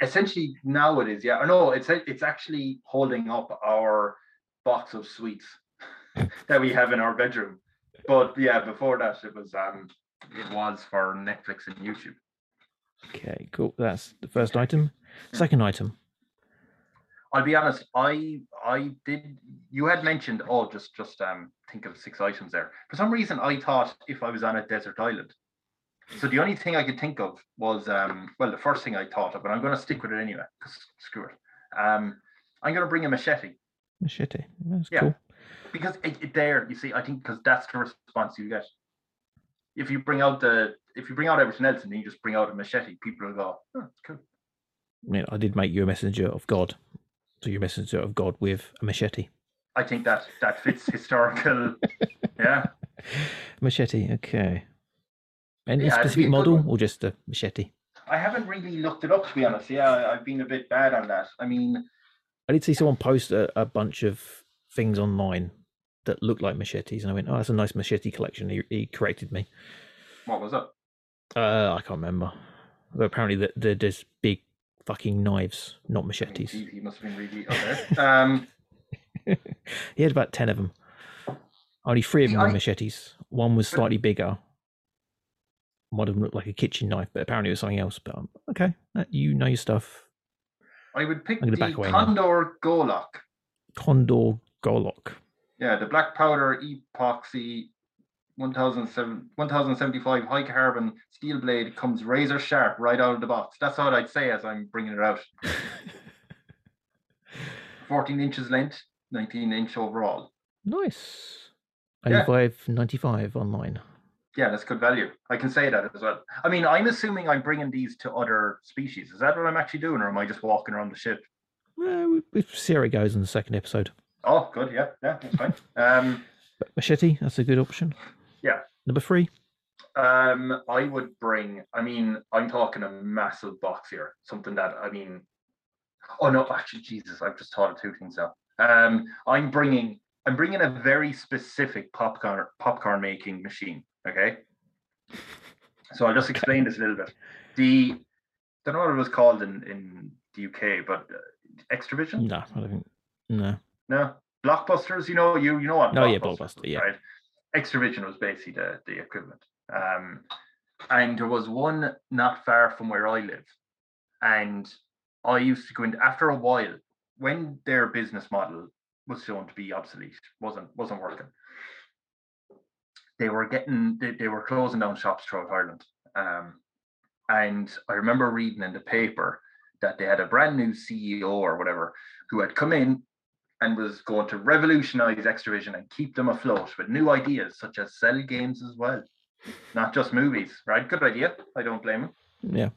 B: Essentially, now it is. Yeah, or no, it's it's actually holding up our box of sweets that we have in our bedroom. But yeah, before that, it was um it was for Netflix and YouTube.
A: Okay, cool. That's the first item. Second item.
B: I'll be honest. I I did. You had mentioned oh, just just um think of six items there. For some reason, I thought if I was on a desert island. So the only thing I could think of was um well the first thing I thought of, and I'm going to stick with it anyway because screw it. Um, I'm going to bring a machete
A: Machete. That's
B: Yeah.
A: cool.
B: because it, it there you see I think because that's the response you get. If you bring out the if you bring out everything else and then you just bring out a machete, people will go, oh, it's cool.
A: I mean, I did make you a messenger of God. So you're a messenger of God with a machete.
B: I think that that fits historical Yeah.
A: Machete. Okay. Any
B: Yeah,
A: specific model or just a machete?
B: I haven't really looked it up to be honest. Yeah, I- I've been a bit bad on that. I mean,
A: I did see someone post a, a bunch of things online that looked like machetes, and I went, "Oh, that's a nice machete collection." He, he corrected me.
B: what was it?
A: Uh, I can't remember. But apparently, that they're just big fucking knives, not
B: I
A: machetes.
B: geez, he must have been really okay. Um,
A: He had about ten of them. Only three of them were machetes. One was slightly bigger. One of them looked like a kitchen knife, but apparently it was something else. But um, okay, uh, you know your stuff.
B: I would pick the
A: away now.
B: Condor Golok.
A: Condor Golok.
B: Yeah, the black powder epoxy 1007 1075 high carbon steel blade comes razor sharp right out of the box. That's all I'd say as I'm bringing it out. 14 inches length, 19 inch overall.
A: Nice.
B: Yeah.
A: Ninety five online.
B: Yeah, that's good value. I can say that as well. I mean, I'm assuming I'm bringing these to other species. Is that what I'm actually doing, or am I just walking around the ship?
A: Well, we, we see how it goes in the second episode.
B: Oh, good. Yeah, yeah, that's fine. Um,
A: machete, that's a good option.
B: Yeah.
A: Number three.
B: Um, I would bring. I mean, I'm talking a massive box here. Something that I mean. Oh no! Actually, Jesus, I've just thought of two things now. Um, I'm bringing. I'm bringing a very specific popcorn popcorn making machine. Okay. So I'll just explain this a little bit. The I don't know what it was called in in the UK, but uh, Xtra-vision.
A: No, I don't think. No.
B: No, blockbusters. You know, you you know what?
A: Oh, yeah, Blockbuster,
B: was,
A: yeah.
B: Right. Xtra-vision was basically the the equivalent. Um, and there was one not far from where I live, and I used to go in after a while when their business model was shown to be obsolete, wasn't wasn't working. They were getting they, they were closing down shops throughout Ireland. Um, and I remember reading in the paper that they had a brand new CEO or whatever who had come in and was going to revolutionize Xtra-vision and keep them afloat with new ideas, such as sell games as well, not just movies. Right? Good idea. I don't blame him.
A: Yeah.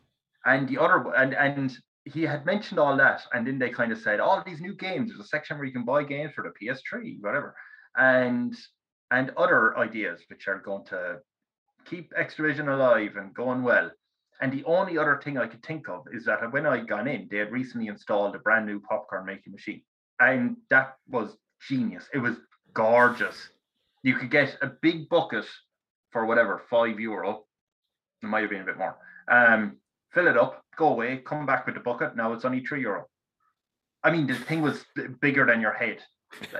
B: And the other and and he had mentioned all that, and then they kind of said all these new games. There's a section where you can buy games for the PS3, whatever, and and other ideas which are going to keep Xtra-vision alive and going well. And the only other thing I could think of is that when I'd gone in, they had recently installed a brand new popcorn making machine, and that was genius. It was gorgeous. You could get a big bucket for whatever five euro. It might have been a bit more. Um, fill it up, go away, come back with the bucket. Now it's only three euro. I mean, the thing was bigger than your head.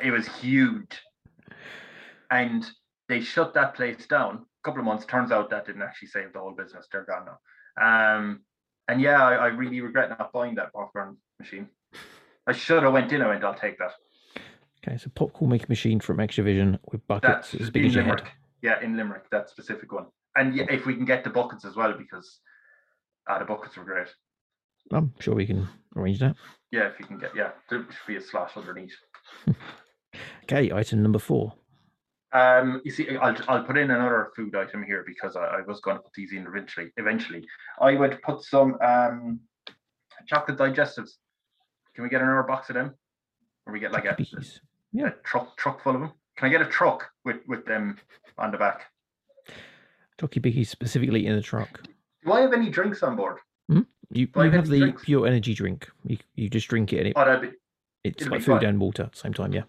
B: It was huge, and they shut that place down. A couple of months. Turns out that didn't actually save the whole business. They're gone now. Um, and yeah, I, I really regret not buying that popcorn machine. I should have went in. I went. I'll take that.
A: Okay, so popcorn making machine from Xtra-vision with buckets
B: That's
A: as big
B: in
A: as your head.
B: Limerick. Yeah, in Limerick, that specific one. And yeah, if we can get the buckets as well, because ah, the buckets were great.
A: I'm sure we can arrange that.
B: Yeah, if you can get yeah, there should be a slash underneath.
A: Okay, item number four.
B: Um, you see, I'll I'll put in another food item here because I, I was going to put these in eventually. Eventually, I would put some um chocolate digestives. Can we get another box of them? Or we get like a,
A: Bickies.
B: a truck truck full of them? Can I get a truck with with them on the back?
A: Talkie Bickies specifically in the truck.
B: Do I have any drinks on board? Hmm?
A: You,
B: Do I
A: you
B: have
A: have the
B: drinks?
A: pure energy drink. You, you just drink it and it,
B: Oh, be,
A: it's like food and water at the same time, yeah.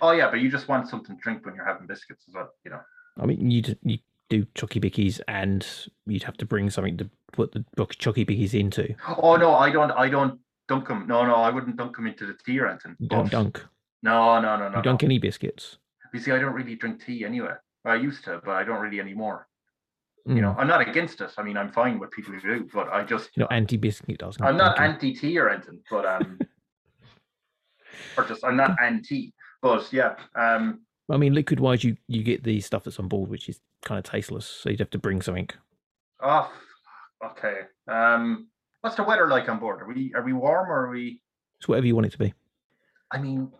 B: oh yeah, but you just want something to drink when you're having biscuits as well, you know.
A: I mean, you you do Chucky Bickies and you'd have to bring something to put the book Chucky Bickies into.
B: Oh no, I don't. I don't dunk them. No, no, I wouldn't dunk them into the tea or anything.
A: Don't
B: But-
A: dunk.
B: No, no, no, no.
A: you dunk any biscuits.
B: You see, I don't really drink tea anyway. I used to, but I don't really anymore.
A: Mm.
B: You know, I'm not against it. I mean, I'm fine with people who do, but I just
A: you know anti biscuit, doesn't
B: I'm not anti-tea or anything, but um, or just I'm not anti. But yeah, um,
A: I mean, liquid wise, you, you get the stuff that's on board, which is kind of tasteless. So you'd have to bring something.
B: oh, okay. Um, what's the weather like on board? Are we are we warm or are we?
A: It's whatever you want it to be.
B: I mean,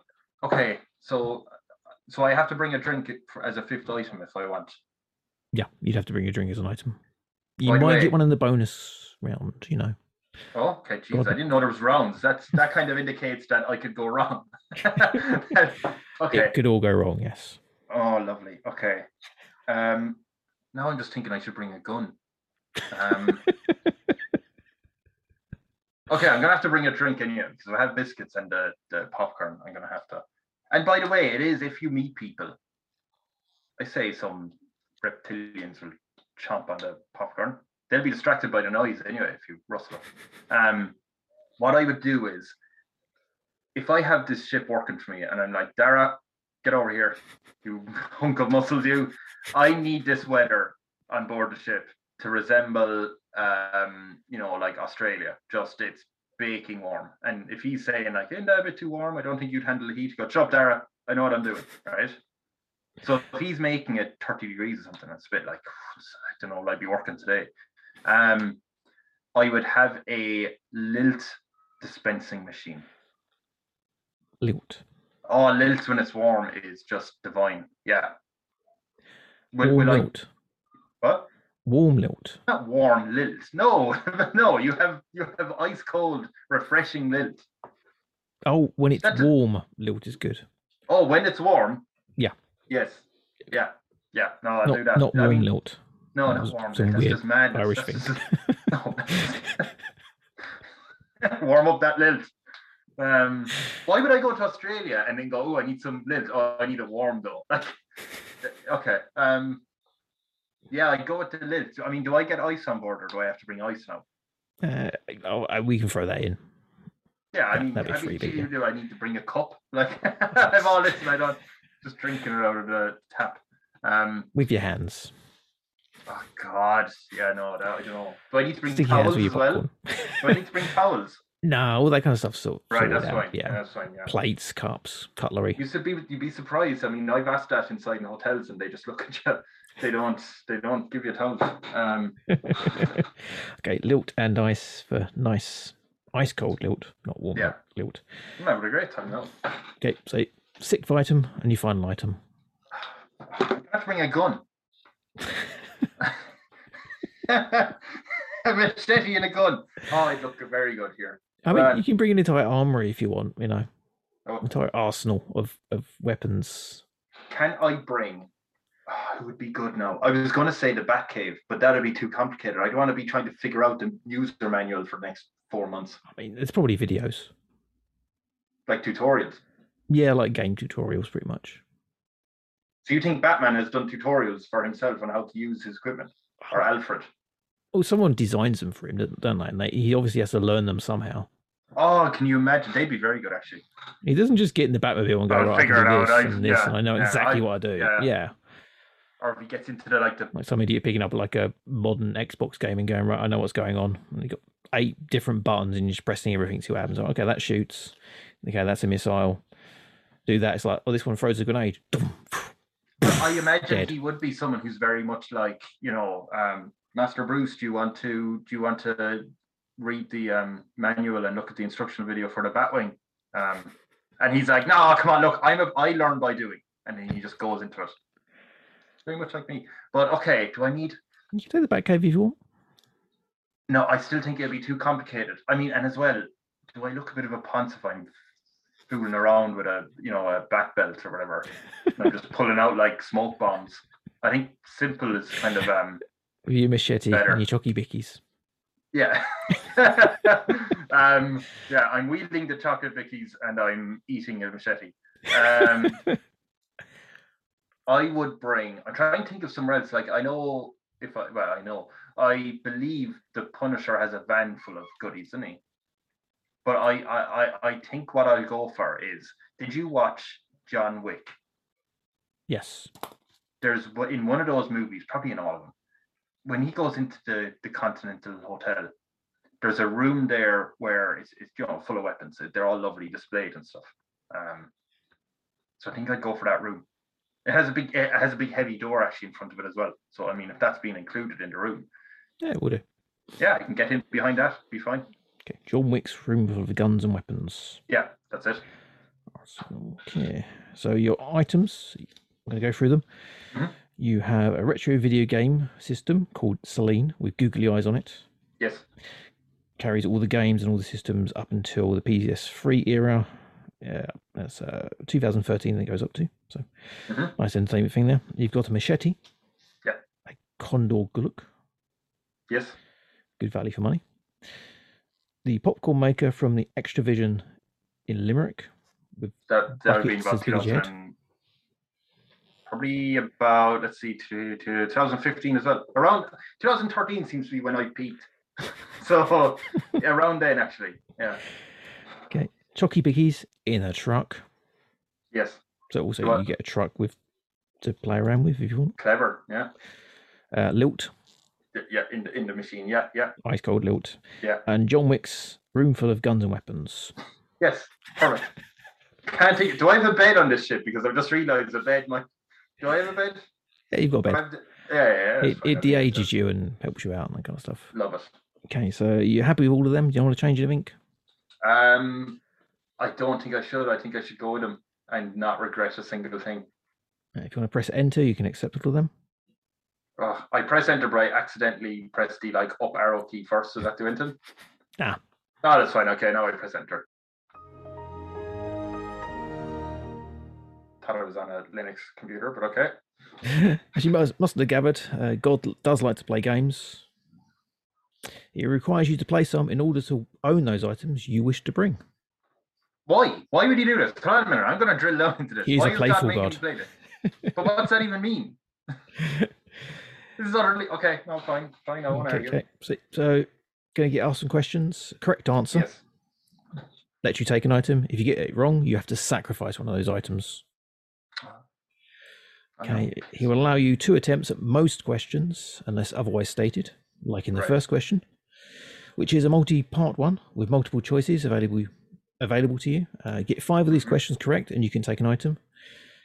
B: okay, so so I have to bring a drink for, as a fifth item if I want.
A: Yeah, you'd have to bring a drink as an item. You
B: By
A: might
B: way-
A: get one in the bonus round, you know.
B: Oh, okay, jeez, I didn't know there was rounds. That's that kind of indicates that I could go wrong. okay,
A: It could all go wrong, yes.
B: Oh, lovely. Okay. Um, now I'm just thinking I should bring a gun. Um, okay, I'm gonna have to bring a drink in here because I have biscuits and the, the popcorn. I'm gonna have to. And by the way, it is if you meet people. I say some reptilians will chomp on the popcorn. They'll be distracted by the noise anyway if you rustle. Um, what I would do is, if I have this ship working for me and I'm like, Dara, get over here, you hunk of muscles, you. I need this weather on board the ship to resemble, um, you know, like Australia. Just it's baking warm. And if he's saying like, isn't that a bit too warm? I don't think you'd handle the heat. Go, chop, Dara. I know what I'm doing, right? So if he's making it 30 degrees or something, it's a bit like, I don't know, I'd be working today. Um, I would have a lilt dispensing machine.
A: Lilt.
B: Oh, lilt when it's warm is just divine. Yeah. Will, will I, what?
A: Warm lilt.
B: Not warm lilt. No, no. You have you have ice cold, refreshing lilt.
A: Oh, when it's
B: That-
A: warm, lilt is good.
B: Oh, when it's warm.
A: Yeah.
B: Yes. Yeah. Yeah. No, I'll
A: not
B: do that.
A: not
B: I
A: warm
B: mean,
A: lilt.
B: No,
A: That
B: not warm. lilt. That's just madness.
A: Irish
B: That's
A: thing.
B: just- no. warm up that lilt. Um, why would I go to Australia and then go? Oh, I need some lilt. Oh, I need a warm though. okay. Um, yeah, I go with the lilt. I mean, do I get ice on board or do I have to bring ice now?
A: Uh, oh, we can throw that in.
B: Yeah, I mean,
A: that'd
B: I mean,
A: freebie,
B: do,
A: yeah.
B: do I need to bring a cup? Like, I'm all this and I don't just drinking it out of the tap. Um,
A: with your hands.
B: oh God, yeah, no, that, I don't know. Do I need to bring
A: Sticky
B: towels as well? Do I need to bring towels?
A: no, all that kind of stuff. So
B: Right, that's fine.
A: Yeah.
B: that's fine. Yeah.
A: plates, cups, cutlery.
B: You should be you'd be surprised. I mean, I've asked that inside in hotels, and they just look at you. They don't. They don't give you towels. Um,
A: okay, lilt and ice for nice ice cold lilt, not warm
B: Yeah.
A: lilt.
B: I'm having a great time now.
A: Okay, so sixth item and your final item.
B: I have to bring a gun. a machete and a gun. Oh, it looked very good here.
A: I mean, you can bring an entire armory if you want. You know,
B: Oh.
A: entire arsenal of of weapons.
B: Can I bring? It would be good now. I was going to say the Batcave, but that'd be too complicated. I don't want to be trying to figure out the user manual for the next four months,
A: I mean, it's probably videos.
B: like tutorials.
A: Yeah, like game tutorials, pretty much.
B: So you think Batman has done tutorials for himself on how to use his equipment, or Alfred?
A: Oh, someone designs them for him, don't they? And they, he obviously has to learn them somehow.
B: Oh, can you imagine? They'd be very good, actually.
A: He doesn't just get in the Batmobile and go,
B: I'll
A: right, I
B: figure
A: can
B: it
A: do
B: out,
A: this
B: I-
A: and this,
B: yeah,
A: and I know
B: yeah,
A: exactly
B: I-
A: what I do.
B: yeah.
A: yeah.
B: Or if he gets into the like the
A: like some idiot picking up like a modern Xbox game and going, right, I know what's going on. And you got eight different buttons and you're just pressing everything, see what happens. Okay, that shoots. Okay, that's a missile. Do that. It's like, oh, this one throws a grenade.
B: I imagine
A: Dead.
B: he would be someone who's very much like, you know, um, Master Bruce. Do you want to do you want to read the um, manual and look at the instructional video for the Batwing? Um, and he's like, No, come on, look, I'm a I learn by doing, and then he just goes into it. Very much like me. But okay, do I need?
A: Can you can take the Batcave if you want.
B: No, I still think it'll be too complicated. I mean, and as well, do I look a bit of a ponce if I'm fooling around with a you know a back belt or whatever? I'm just pulling out like smoke bombs. I think simple is kind of um
A: With your machete
B: Better.
A: and your chocky bickies.
B: yeah. um yeah, I'm wielding the chocolate bickies and I'm eating a machete. Um I would bring I'm trying to think of somewhere else. Like I know if I well, I know. I believe the Punisher has a van full of goodies, doesn't he? But I I I, I think what I'll go for is did you watch John Wick?
A: Yes.
B: there's in one of those movies, probably in all of them, when he goes into the, the Continental Hotel, there's a room there where it's, it's you know full of weapons. They're all lovely displayed and stuff. Um, so I think I'd go for that room. It has a big it has a big heavy door actually in front of it as well. So I mean, if that's being included in the room,
A: Yeah, it would do.
B: yeah, I can get in behind that. Be fine.
A: Okay. John Wick's room full of guns and weapons.
B: Yeah, that's it.
A: Okay. So your items, I'm going to go through them.
B: Mhm.
A: You have a retro video game system called Celine with googly eyes on it.
B: Yes.
A: Carries all the games and all the systems up until the PS3 era. Yeah, That's uh, 2013 that goes up to. So
B: Mhm.
A: nice entertainment thing there. You've got a machete.
B: Yeah.
A: A Condor Golok.
B: Yes.
A: Good value for money. The popcorn maker from the Xtra-vision in Limerick.
B: That that would be about
A: as big as you had.
B: 2000, probably about let's see to, to 2015 as well. Around 2013 seems to be when I peaked. so around then actually. Yeah.
A: Chocky Bickies in a truck.
B: Yes.
A: So also you get a truck with to play around with if you want.
B: Clever. Yeah.
A: Uh, Lilt,
B: Yeah. In the in the machine. Yeah. Yeah.
A: ice cold Lilt.
B: Yeah.
A: And John Wick's room full of guns and weapons.
B: Yes. Perfect. Can't think. Do I have a bed on this ship? Because I've just realised a bed My, Do I have a bed?
A: Yeah, you've got a bed.
B: have Yeah. Yeah.
A: It, it de-ages you and helps you out and that kind of stuff.
B: Love it.
A: Okay, so you happy with all of them? Do you want to change anything?
B: Um, I don't think I should. I think I should go with them and not regret a single thing.
A: If you want to press enter, you can accept all of them.
B: Oh, I press enter, but I accidentally press the like up arrow key first. Does that do anything?
A: Nah.
B: That's fine. Okay, now I press enter. Thought I was on a Linux computer, but okay.
A: As you must, must have gathered, uh, God does like to play games. It requires you to play some in order to own those items you wish to bring.
B: Why? Why would you do this? Hold on a minute. I'm going to drill down into this.
A: He's
B: Why
A: a playful God.
B: play? But what's that even mean? This is utterly okay. No, fine, fine. I won't
A: Okay,
B: argue.
A: okay. So, so going to get asked some questions. Correct answer.
B: Yes.
A: Let you take an item. If you get it wrong, you have to sacrifice one of those items.
B: Ah,
A: okay. He will allow you two attempts at most questions, unless otherwise stated, like in the
B: Right.
A: first question, which is a multi-part one with multiple choices available available to you. Uh, get five of these
B: Mhm.
A: questions correct, and you can take an item.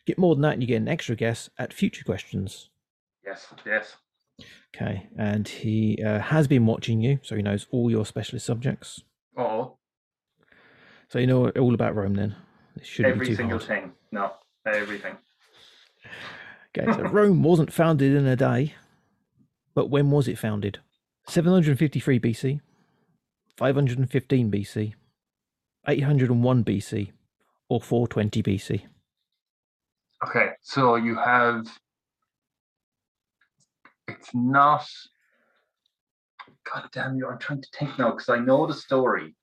A: Get more than that, and you get an extra guess at future questions.
B: Yes. Yes.
A: Okay. And he uh, has been watching you, so he knows all your specialist subjects.
B: Oh,
A: So you know all about Rome. Then it shouldn't be
B: every
A: too
B: single
A: hard.
B: thing. No, everything.
A: Okay, so Rome wasn't founded in a day, but when was it founded? 753 BC, 515 BC, 801 BC, or 420 BC?
B: Okay, so you have. It's not. God damn you! I'm trying to think now because I know the story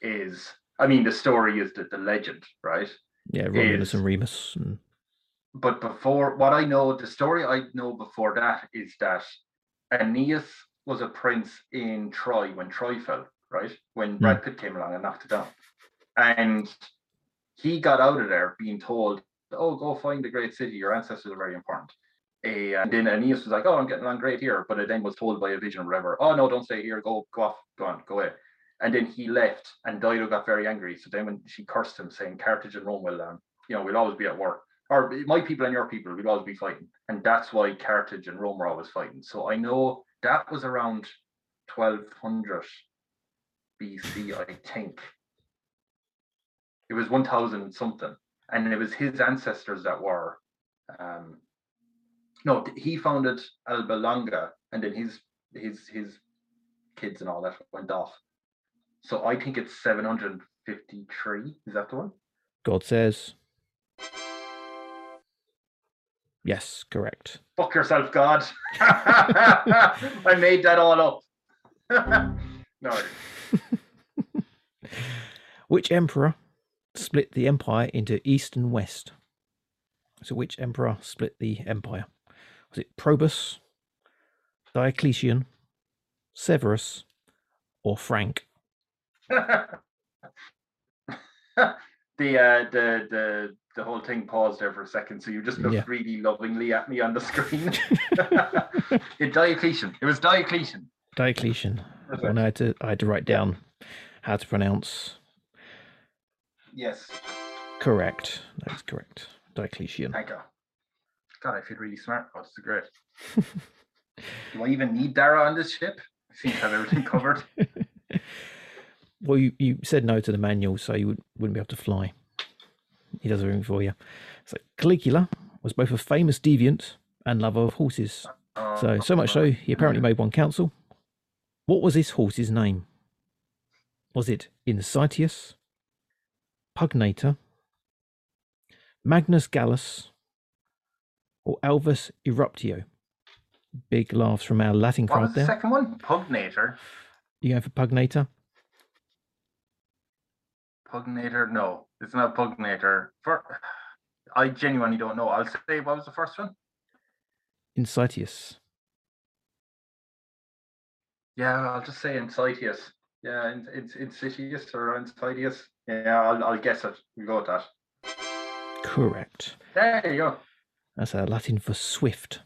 B: is. I mean, the story is the, the legend, right?
A: Yeah, Romulus
B: Is-
A: and Remus. And,
B: But before what I know, the story I know before that is that Aeneas was a prince in Troy when Troy fell, right? When hmm. Brad Pitt came along and knocked it down. And he got out of there being told, Oh, go find the great city, your ancestors are very important. Eh, and then Aeneas was like, Oh, I'm getting on great here. But then was told by a vision or whatever, Oh no, don't stay here, go go off, go on, go away. And then he left and Dido got very angry. So then when she cursed him, saying Carthage and Rome will um, you know, we'll always be at war or my people and your people will always be fighting. And that's why Carthage and Rome were always fighting. So I know that was around 1200 BC, I think. It was 1000 something. And it was his ancestors that were. Um, no, he founded Alba Longa and then his his his kids and all that went off. So I think it's 753. Is that the one?
A: God says. Yes, correct.
B: Fuck yourself, God. I made that all up. no,
A: Which emperor split the empire into east and west? So, which emperor split the empire? Was it Probus, Diocletian, Severus, or Frank?
B: the uh, the the the whole thing paused there for a second, so you just looked
A: Yeah.
B: really lovingly at me on the screen. it Diocletian. It was Diocletian.
A: Diocletian. Well. I had to, I had to write down how to pronounce.
B: Yes.
A: Correct. That is correct. Diocletian.
B: Thank you. God, I feel really smart. Oh, this is great. Do I even need Dara on this ship? I seem to have everything covered.
A: Well, you, you said no to the manual, so you would, wouldn't be able to fly. He does everything for you. So Caligula was both a famous deviant and lover of horses. So
B: Oh,
A: so much so he apparently hmm. made one council. What was this horse's name? Was it Incitius, Pugnator, Magnus Gallus or Alvus Eruptio? Big laughs from our Latin
B: What was
A: crowd
B: the
A: there.
B: second one? Pugnator.
A: You going for Pugnator?
B: Pugnator? No, it's not Pugnator. For I genuinely don't know. I'll say what was the first one?
A: Incitius.
B: Yeah, I'll just say Incitius. Yeah, it's Insidious or Insidious. Yeah, I'll, I'll guess it. We go with that.
A: Correct.
B: There you go.
A: That's uh, Latin for swift,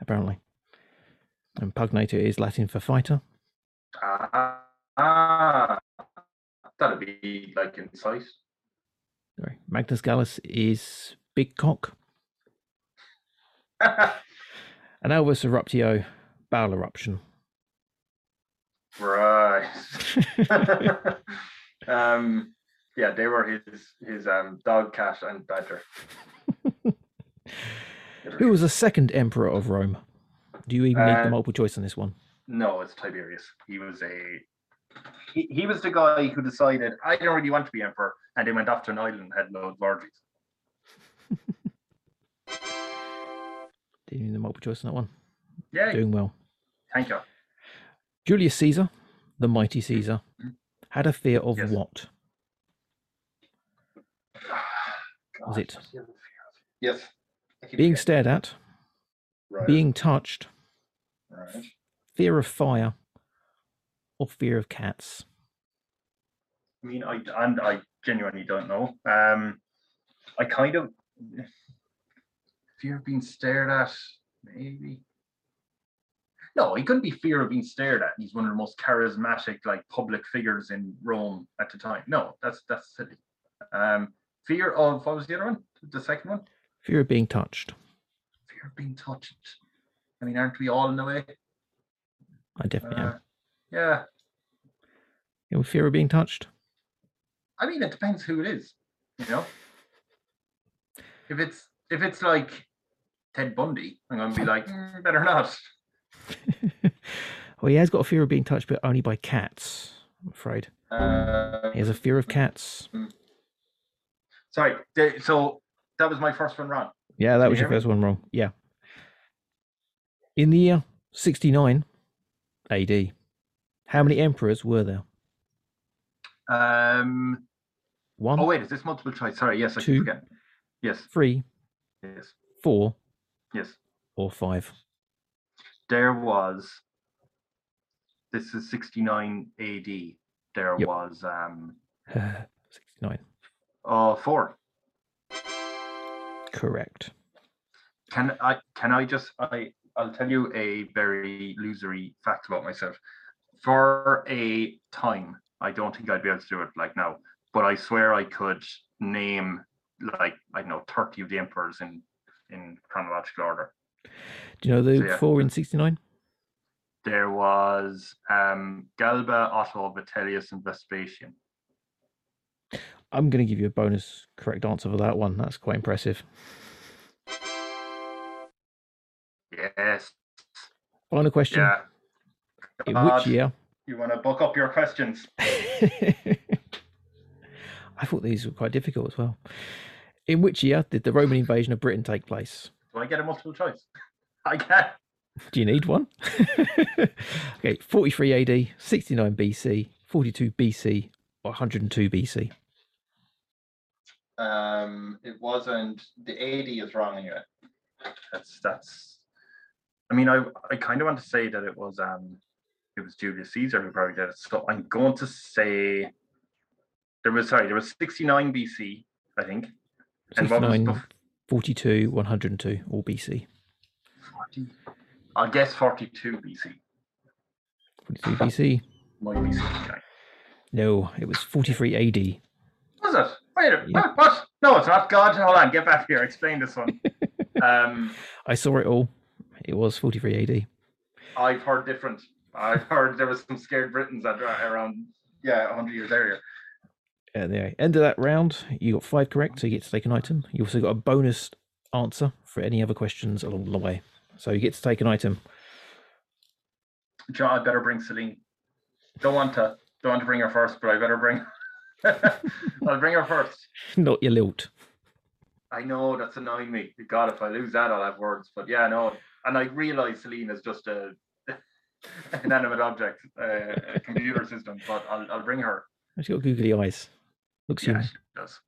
A: apparently. And Pugnator is Latin for fighter.
B: Ah, ah, that'd be like Insight.
A: Sorry. Magnus Gallus is big cock. And Alvus Eruptio, bowel eruption.
B: right. um, yeah, they were his his um dog, cat, and badger.
A: Who was the second emperor of Rome? Do you even need
B: Uh,
A: the multiple choice on this one?
B: No, it's Tiberius. He was a he, he was the guy who decided I don't really want to be emperor, and they went off to an island and had loads of orgies.
A: Do you need the multiple choice on that one?
B: Yeah,
A: Doing well.
B: thank you.
A: Julius Caesar, the mighty Caesar, had a fear of
B: Yes.
A: what? Was it
B: Yes.
A: Being stared at,
B: right.
A: being touched,
B: right.
A: fear of fire, or fear of cats?
B: I mean, I and I genuinely don't know. Um, I kind of fear of being stared at, maybe. No, he couldn't be fear of being stared at. He's one of the most charismatic, like public figures in Rome at the time. No, that's that's silly. Um, fear of what was the other one? The second one?
A: Fear of being touched.
B: Fear of being touched. I mean, aren't we all in a way?
A: I definitely
B: Uh,
A: am.
B: yeah.
A: You know, fear of being touched.
B: I mean, it depends who it is. You know, if it's if it's like Ted Bundy, I'm gonna be like, "Mm, better not.
A: well, he has got a fear of being touched, but only by cats. I'm afraid
B: Uh,
A: he has a fear of cats.
B: Sorry. So that was my first one wrong.
A: Yeah, that
B: Can
A: was
B: you
A: your
B: hear me?
A: first one wrong. Yeah. In the year 69 AD, how many emperors were there?
B: Um.
A: One,
B: Oh wait, is this multiple choice? Sorry. Yes, I
A: Two.
B: forgetting. Yes.
A: three,
B: Yes.
A: four,
B: Yes.
A: or five?
B: There was. This is 69 AD. There
A: Yep.
B: was um.
A: 69.
B: Uh, four.
A: Correct.
B: Can I can I just I I'll tell you a very illusory fact about myself. For a time, I don't think I'd be able to do it like now, but I swear I could name like I don't know 30 of the emperors in in chronological order.
A: Do you know the
B: So, yeah.
A: four in 69?
B: There was um Galba, Otho, Vitellius, and Vespasian.
A: I'm going to give you a bonus correct answer for that one. That's quite impressive.
B: Yes.
A: Final question.
B: Yeah.
A: In
B: God,
A: which year?
B: You want to book up your questions?
A: I thought these were quite difficult as well. In which year did the Roman invasion of Britain take place?
B: Do I get a multiple choice? I can.
A: Do you need one? okay, 43 AD, 69 BC, 42 BC, or 102 BC.
B: Um, it wasn't the eighty is wrong anyway. That's that's. I mean, I I kind of want to say that it was um, it was Julius Caesar who probably did it. So I'm going to say there was sorry there was sixty nine BC I think. And what was
A: 69,
B: bef-
A: 42, 102, all BC.
B: 40? I'll guess forty two BC.
A: 42 BC.
B: My BC. Okay.
A: No, it was 43 AD.
B: Was it? Wait, a-
A: Yeah.
B: what? No, it's not. God, hold on. Get back here. Explain this one. um,
A: I saw it all. It was 43 AD.
B: I've heard different. I've heard there was some scared Britons at around yeah, hundred years earlier.
A: At the end of that round, you got five correct, so you get to take an item. You also got a bonus answer for any other questions along the way. So you get to take an item.
B: John, I better bring Celine. Don't want to. Don't want to bring her first, but I better bring. I'll bring her first.
A: Not your loot.
B: I know that's annoying me. God, if I lose that, I'll have words. But yeah, no. And I realise Celine is just a inanimate object, uh, a computer system. But I'll, I'll bring her.
A: She's got googly eyes. Looks
B: Yeah,
A: human.
B: she does.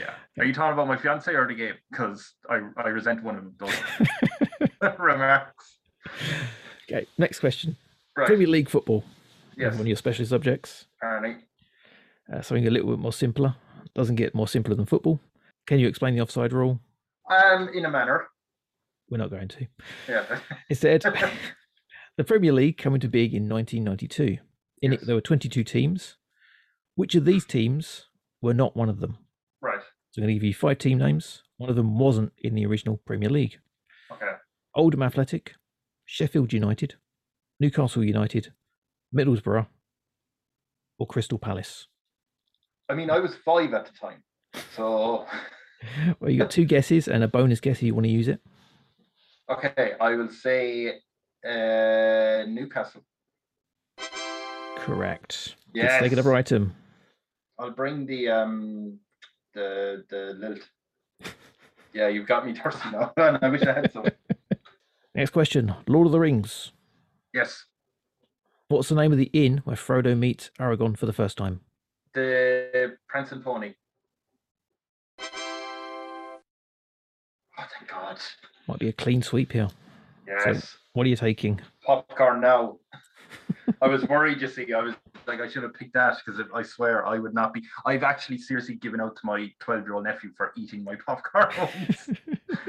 B: Yeah. Are you talking about my fiance or the game? Because I, I resent one of those remarks.
A: Okay, next question.
B: Right.
A: Premier League football.
B: Yes.
A: One of your specialist subjects.
B: Apparently.
A: Uh, something a little bit more simpler. Doesn't get more simpler than football. Can you explain the offside rule?
B: Um, in a manner.
A: We're not going to.
B: Yeah.
A: Instead, the Premier League came into being in 1992. In
B: Yes.
A: it, there were 22 teams. Which of these teams were not one of them?
B: right.
A: So I'm going to give you five team names. One of them wasn't in the original Premier League.
B: Okay.
A: Oldham Athletic, Sheffield United, Newcastle United, Middlesbrough, or Crystal Palace.
B: I mean, I was five at the time. So,
A: Well, you got two guesses and a bonus guess if you want to use it.
B: okay, I will say uh, Newcastle.
A: Correct.
B: Yes.
A: Let's take another item.
B: I'll bring the um the the lilt. Yeah, you've got me thirsty now. and I wish I had some.
A: Next question. Lord of the Rings.
B: Yes.
A: What's the name of the inn where Frodo meets Aragorn for the first time?
B: The Prince and Pony. Oh thank God.
A: Might be a clean sweep here.
B: Yes.
A: What are you taking?
B: Popcorn now. I was worried, you see. I was like, I should have picked that because I swear I would not be. I've actually seriously given out to my 12 year old nephew for eating my popcorn.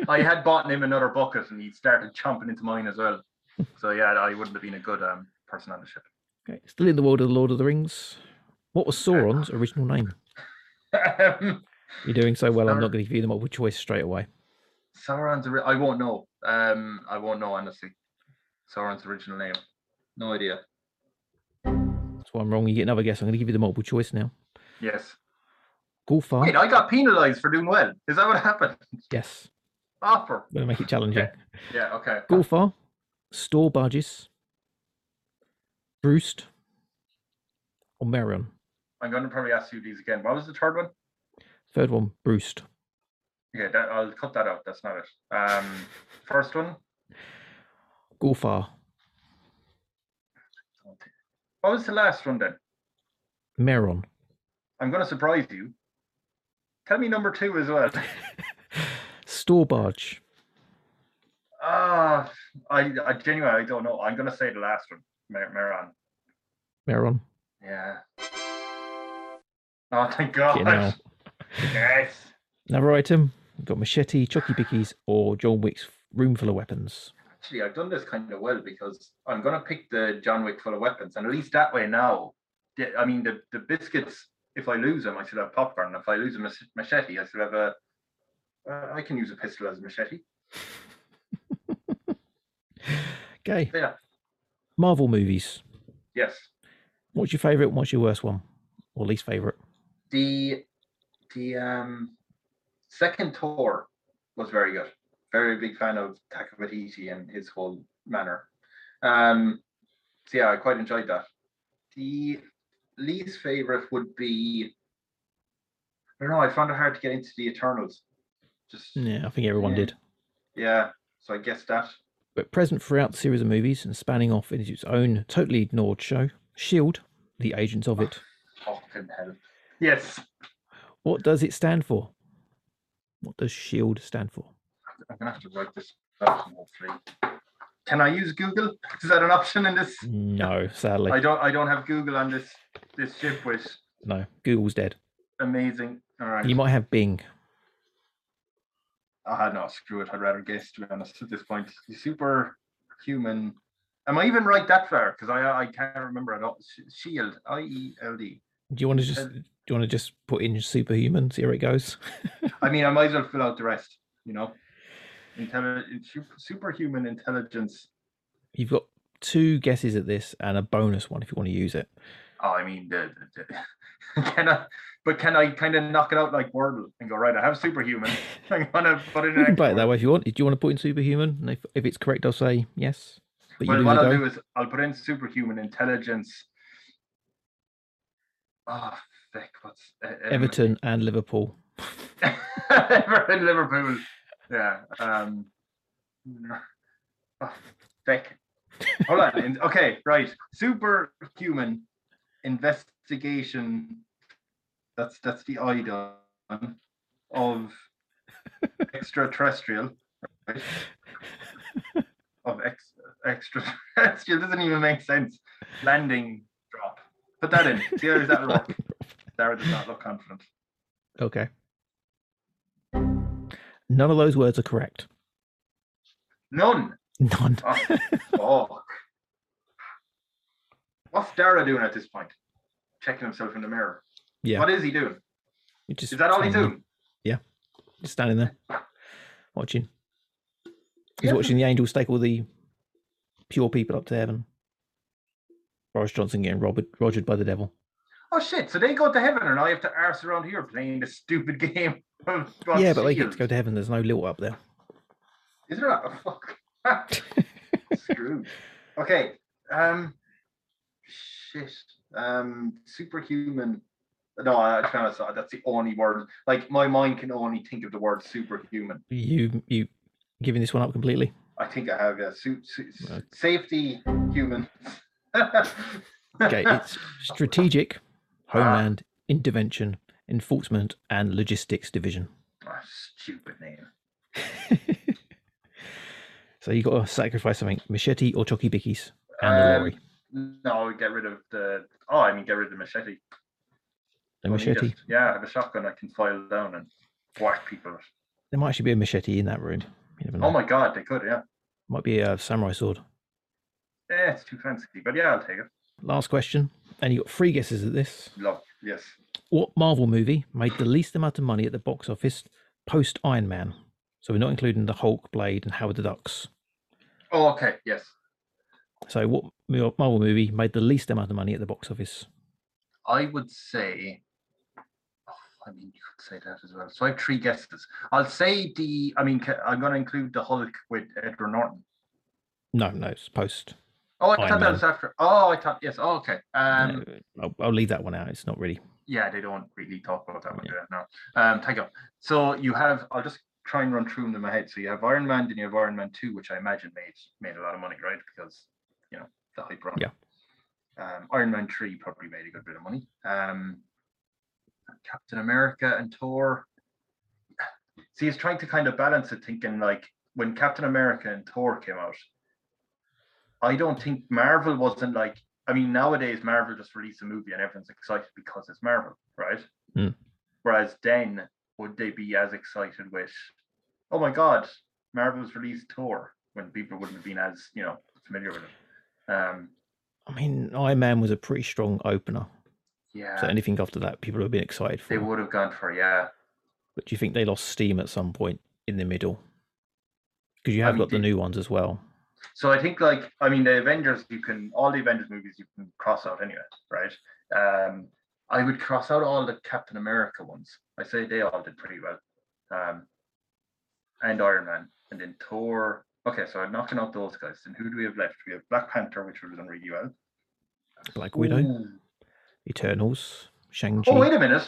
B: I had bought him another bucket and he started chomping into mine as well. So yeah, I wouldn't have been a good um, person on the ship.
A: Okay. Still in the world of the Lord of the Rings. What was Sauron's original name?
B: Um,
A: You're doing so well. I'm not going to give you the multiple choice straight away.
B: Sauron's. Ori- I won't know. Um, I won't know honestly. Sauron's original name. No idea.
A: That's why I'm wrong. You get another guess. I'm going to give you the multiple choice now.
B: Yes.
A: Golfar.
B: Wait, I got penalised for doing well. Is that what happened?
A: Yes.
B: Offer.
A: I'm going to make it challenging.
B: Yeah. Okay.
A: Golfar. Store Barges. Brewst. Or Mairon.
B: I'm going to probably ask you these again. What was the third one?
A: Third one, Bruce.
B: Okay, that, I'll cut that out. That's not it. Um, first one.
A: Golfar.
B: What was the last one then?
A: Mairon.
B: I'm going to surprise you. Tell me number two as well.
A: Store Barge.
B: Ah, I, I genuinely I don't know. I'm going to say the last one. Mer- Mairon.
A: Mairon.
B: Yeah. Oh, thank God.
A: Fucking hell.
B: Yes.
A: Another item. We've got Machete, Chucky Bickies, or John Wick's Room Full of Weapons.
B: Actually, I've done this kind of well because I'm going to pick the John Wick full of weapons, and at least that way now, I mean, the, the biscuits. If I lose them, I should have popcorn. If I lose a machete, I should have a. Uh, I can use a pistol as a machete.
A: Okay.
B: Yeah.
A: Marvel movies.
B: Yes.
A: What's your favourite what's your worst one? Or least favourite?
B: The the um second Thor was very good. Very big fan of Taika and his whole manner. Um, so yeah, I quite enjoyed that. The least favorite would be I don't know. I found it hard to get into the Eternals. Just
A: Yeah, I think everyone
B: Yeah.
A: did.
B: yeah. So I guess that.
A: But present throughout the series of movies and spanning off into its own totally ignored show, S.H.I.E.L.D., the agents of it.
B: Fucking hell. Yes.
A: What does it stand for? What does S.H.I.E.L.D. stand for?
B: I'm gonna have to write this hopefully. Can I use Google? Is that an option in this?
A: No, sadly.
B: I don't I don't have Google on this this ship which
A: No, Google's dead.
B: amazing. All right.
A: You might have Bing.
B: Ah no, screw it. I'd rather guess to be honest at this point. The superhuman. Am I even right that far? Because I I can't remember at all. Shield. I E L D.
A: Do you want to just do you want to just put in superhuman, see where it goes?
B: I mean, I might as well fill out the rest. You know, Intelli- superhuman intelligence.
A: You've got two guesses at this and a bonus one if you want to use it.
B: Oh, I mean, the, the, the can I? But can I kind of knock it out like Wordle and go right? I have superhuman. I'm gonna put in.
A: You can play it that way if you want. Do you want to put in superhuman? And if, if it's correct, I'll say yes. But
B: Well, what I'll
A: go.
B: do is I'll put in superhuman intelligence. Oh, what's uh,
A: Everton and Liverpool.
B: Ever in Liverpool. Yeah. Um, oh, Beck. Hold on. Okay, right. Superhuman investigation. That's that's the idol of extraterrestrial. Right? Of ex extraterrestrial doesn't even make sense. Landing drop. Put that in. See how does that look? Dara does not look confident.
A: Okay. None of those words are correct.
B: None.
A: None.
B: Oh, fuck. What's Dara doing at this point? Checking himself in the mirror.
A: Yeah.
B: What is he doing?
A: You just
B: Is that all he's doing?
A: there- Just standing there, watching. He's
B: Yeah.
A: watching the angels take all the pure people up to heaven. Boris Johnson getting robbed, rogered by the devil.
B: Oh shit! So they go to heaven, and I have to arse around here playing this stupid game.
A: Yeah, but they get to go to heaven. There's no little up there.
B: Is there? Oh, fuck. Screwed. Okay. Um. Shit. Um. Superhuman. No, I kind of saw that's the only word. Like my mind can only think of the word superhuman.
A: You you giving this one up completely?
B: I think I have yeah. Su- su-. Safety human.
A: Okay, it's strategic,
B: Ah.
A: homeland, intervention, enforcement, and logistics division.
B: Ah, stupid name.
A: so you got to sacrifice something: machete or chocky bickies, and a
B: Um,
A: lorry.
B: No, get rid of the. Oh, I mean, get rid of the machete.
A: A
B: Don't
A: machete.
B: it. Yeah, I have a shotgun. I can file down and whack people.
A: There might actually be a machete in that room. You never know.
B: Oh my god, they could. Yeah.
A: Might be a samurai sword.
B: Yeah, it's too fancy, but yeah, I'll take it.
A: Last question, and you got three guesses at this.
B: Love. Yes.
A: What Marvel movie made the least amount of money at the box office post Iron Man? So we're not including the Hulk, Blade, and Howard the Ducks.
B: Oh, okay. Yes.
A: So what Marvel movie made the least amount of money at the box office?
B: I would say. Oh, I mean, you could say that as well. So I have three guesses. I'll say the. I mean, I'm going to include the Hulk with Edward Norton.
A: No, no, it's post.
B: Oh, I
A: Iron
B: thought that
A: Man.
B: was after. Oh, I thought yes. Oh, okay. Um,
A: No, I'll, I'll leave that one out. It's not really.
B: yeah, they don't really talk about that one.
A: Yeah.
B: No. Um, thank you. So you have. I'll just try and run through them in my head. So you have Iron Man, then you have Iron Man Two, which I imagine made made a lot of money, right? Because you know the hype around.
A: Yeah.
B: Um, Iron Man Three probably made a good bit of money. Um, Captain America and Thor. See, he's trying to kind of balance it, thinking like when Captain America and Thor came out. I don't think Marvel wasn't like. I mean, nowadays Marvel just released a movie and everyone's excited because it's Marvel, right?
A: Hmm.
B: Whereas then, would they be as excited with, oh my God, Marvel's released Thor when people wouldn't have been as you know familiar with it. Um,
A: I mean, Iron Man was a pretty strong opener.
B: yeah,
A: So anything after that, people would have been excited for.
B: they would have gone for yeah.
A: But do you think they lost steam at some point in the middle? Because you
B: I
A: have
B: mean,
A: got the
B: they-
A: new ones as well.
B: So I think like I mean the Avengers you can all the Avengers movies you can cross out anyway, right? Um I would cross out all the Captain America ones. I say they all did pretty well. Um and Iron Man. And then Thor. Okay, so I'm knocking out those guys. And who do we have left? We have Black Panther, which was done really well.
A: Black Widow,
B: Ooh.
A: Eternals, Shang-Chi.
B: Oh wait a minute.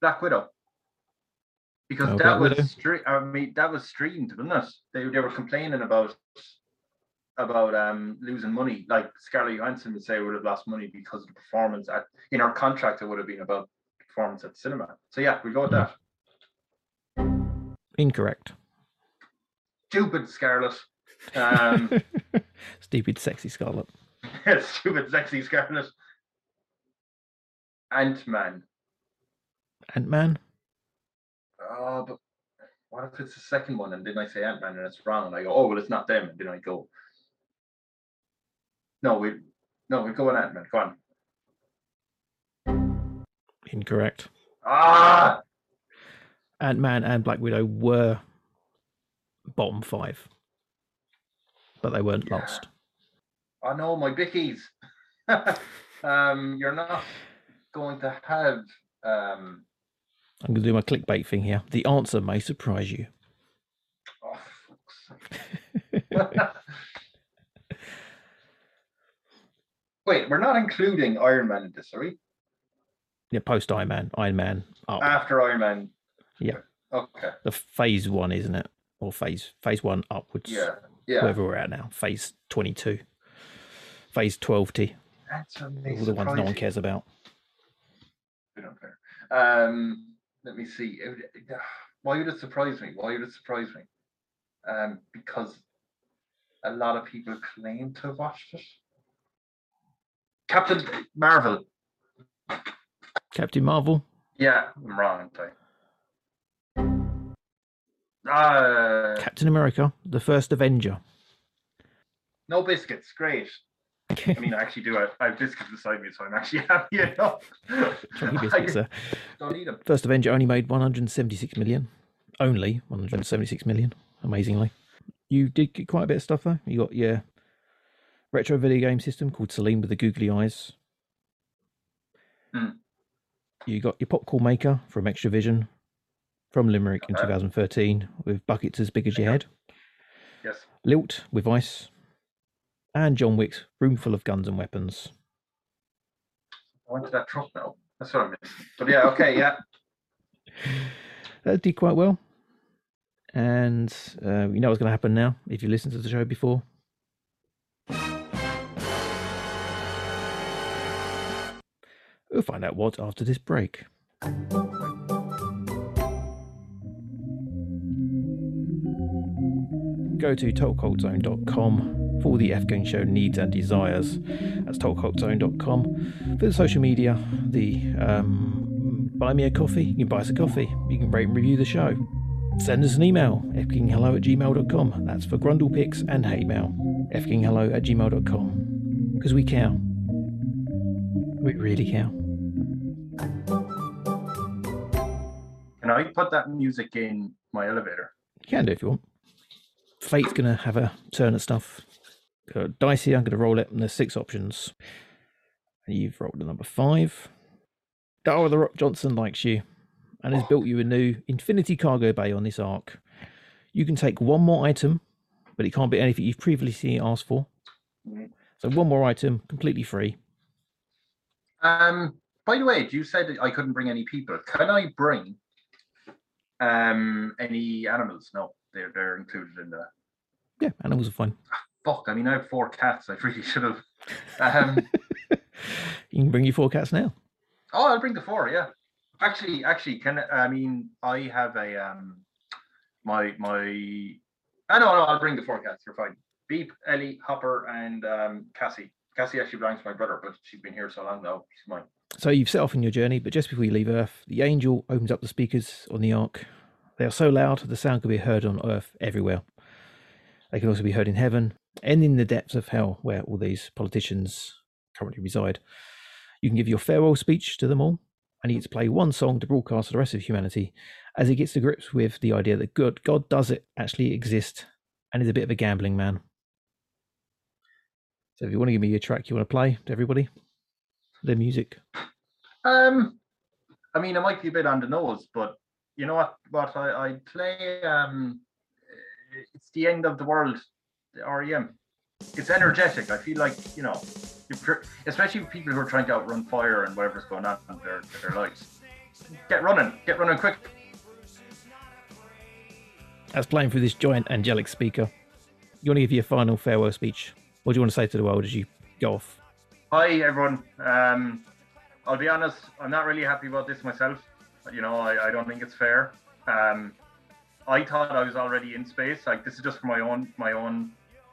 B: Black Widow. Because
A: Oh,
B: that was
A: Widow.
B: stre- I mean that was streamed, wasn't it? They they were complaining about about um losing money. Like Scarlett Johansson would say would have lost money because of the performance at in our contract it would have been about performance at cinema. So yeah, we go with that.
A: Incorrect.
B: Stupid Scarlett. Um
A: Stupid, sexy Scarlett.
B: stupid sexy Scarlett. Ant-Man.
A: Ant-Man.
B: Oh, but what if it's the second one and then I say Ant Man and it's wrong and I go, oh well, it's not them, and then I go, no, we, no, we go with Ant Man. Go on.
A: Incorrect.
B: Ah,
A: Ant-Man and Black Widow were bottom five, but they weren't
B: Yeah.
A: last.
B: oh no, my bickies. um, you're not going to have um.
A: I'm going to do my clickbait thing here. The answer may surprise you.
B: Oh. Wait, we're not including Iron Man in this, are we?
A: Yeah, post Iron Man, Iron Man up.
B: After Iron Man.
A: Yeah.
B: Okay.
A: the phase one, isn't it? Or phase phase one upwards.
B: Yeah. Yeah.
A: Wherever we're at now, phase twenty two, phase twelve T,
B: That's amazing.
A: all the ones no one cares about.
B: Um, let me see. Would- Why would it surprise me? Why would it surprise me? Um, because a lot of people claim to have watched it. Captain Marvel.
A: Captain Marvel.
B: Yeah, I'm wrong, aren't I? Uh,
A: Captain America, the first Avenger.
B: no biscuits. Great. I mean, I actually do. I, I have biscuits beside me, so I'm actually happy enough.
A: Biscuits
B: I don't need them.
A: First Avenger only made 176 million. Only 176 million, amazingly. You did get quite a bit of stuff though. You got your retro video game system called Celine with the googly eyes.
B: Hmm.
A: You got your popcorn maker from Xtra-vision from Limerick in 2013 with buckets as big as your head.
B: Yes.
A: Lilt with ice. And John Wick's Room Full of Guns and Weapons.
B: I went to that truck now. That's what I missed. But yeah, okay, yeah.
A: That did quite well. And uh, you know what's going to happen now if you listened to the show before. We'll find out what after this break. Go to totalcultzone.com for the F-Gang show needs and desires. That's totalcultzone.com. For the social media, the um, buy me a coffee. You can buy us a coffee. You can rate and review the show. Send us an email, fkinghello at gmail.com. That's for grundle pics and hate mail. fkinghello at gmail.com. Because we care. We really care.
B: Can I put that music in my elevator?
A: You can do if you want. Fate's going to have a turn at stuff. Got a dice here. I'm going to roll it, and there's six options. And you've rolled the number five. Dara the Rock Johnson likes you and has built you a new infinity cargo bay on this ark. You can take one more item, but it can't be anything you've previously asked for. So one more item, completely free.
B: Um, by the way, you said that I couldn't bring any people. Can I bring um any animals? No, they're they're included in the
A: Yeah, animals are fine.
B: Fuck. I mean, I have four cats. I really should have. Um,
A: You can bring your four cats now.
B: oh, I'll bring the four. Yeah, actually, actually, can I mean I have a um my my. I know, no, I'll bring the four cats. You're fine. Beep, Ellie, Hopper, and um Cassie. Cassie actually belongs to my brother, but she's been here so long now. She's mine.
A: So you've set off on your journey, but just before you leave Earth, the angel opens up the speakers on the ark. They are so loud, the sound can be heard on Earth everywhere. They can also be heard in heaven and in the depths of hell, where all these politicians currently reside. You can give your farewell speech to them all, you get to play one song to broadcast to the rest of humanity as he gets to grips with the idea that God, God does it actually exist and is a bit of a gambling man. So if you want to give me a track you want to play to everybody, the music.
B: Um, I mean, it might be a bit the nose, but you know what? What I, I play, um, it's the end of the world, REM. It's energetic. I feel like you know, especially people who are trying to outrun fire and whatever's going on in their their lives. Get running, get running quick.
A: As playing through this giant angelic speaker, you want to give your final farewell speech? What do you want to say to the world as you go off?
B: Hi everyone. Um, I'll be honest, I'm not really happy about this myself. You know, I, I don't think it's fair. Um, I thought I was already in space. Like this is just for my own my own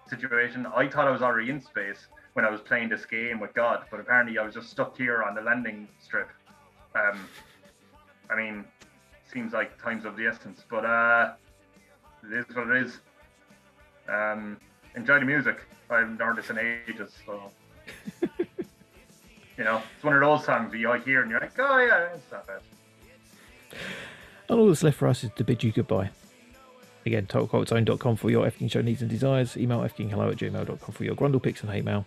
B: situation. I thought I was already in space when I was playing this game with God, but apparently I was just stuck here on the landing strip. Um, I mean, seems like time's of the essence, but uh, it is what it is. Um, enjoy the music. I haven't heard this in ages, so you know, it's one of those songs that you hear and you're like, oh yeah, it's not bad.
A: And all that's left for us is to bid you goodbye. Again, totalcultzone.com for your Efking show needs and desires. Email fkinghello at gmail.com for your grundle pics and hate mail.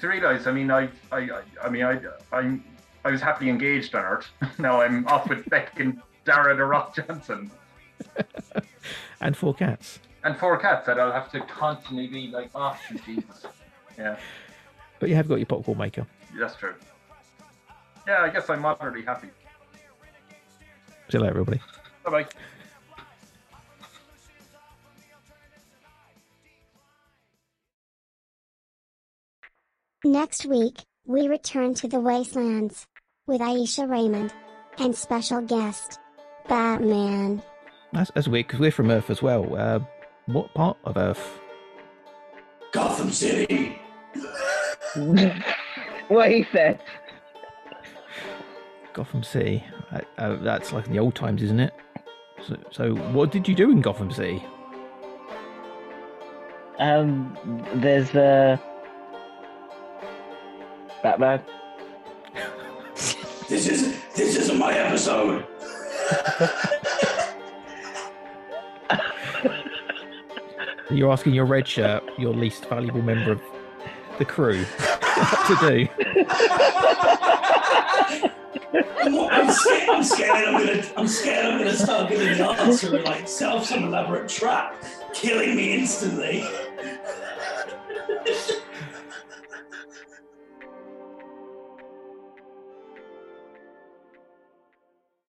B: To realise, I mean, I, I, I- I mean, I, I, I was happily engaged on Earth. now I'm off with Beck and Dara the Rock Johnson
A: And four cats.
B: and four cats that I'll have to constantly be like, oh Jesus. Yeah,
A: But you have got your popcorn maker.
B: that's true. yeah, I guess I'm moderately happy.
A: See you later, everybody.
B: Bye bye.
C: Next week, we return to the Wastelands with Aisha Raymond and special guest Batman.
A: That's, that's weird because we're from Earth as well. Uh, what part of Earth?
D: Gotham City.
E: what he said.
A: Gotham City. Uh, uh, that's like in the old times, isn't it? So, so, what did you do in Gotham City?
E: Um, there's uh, Batman.
D: This is this isn't my episode.
A: You're asking your red shirt, your least valuable member of the crew, what to do.
D: I'm, I'm scared. I'm scared. I'm gonna. I'm scared. I'm gonna start giving the answer and like set off some elaborate trap, killing me instantly.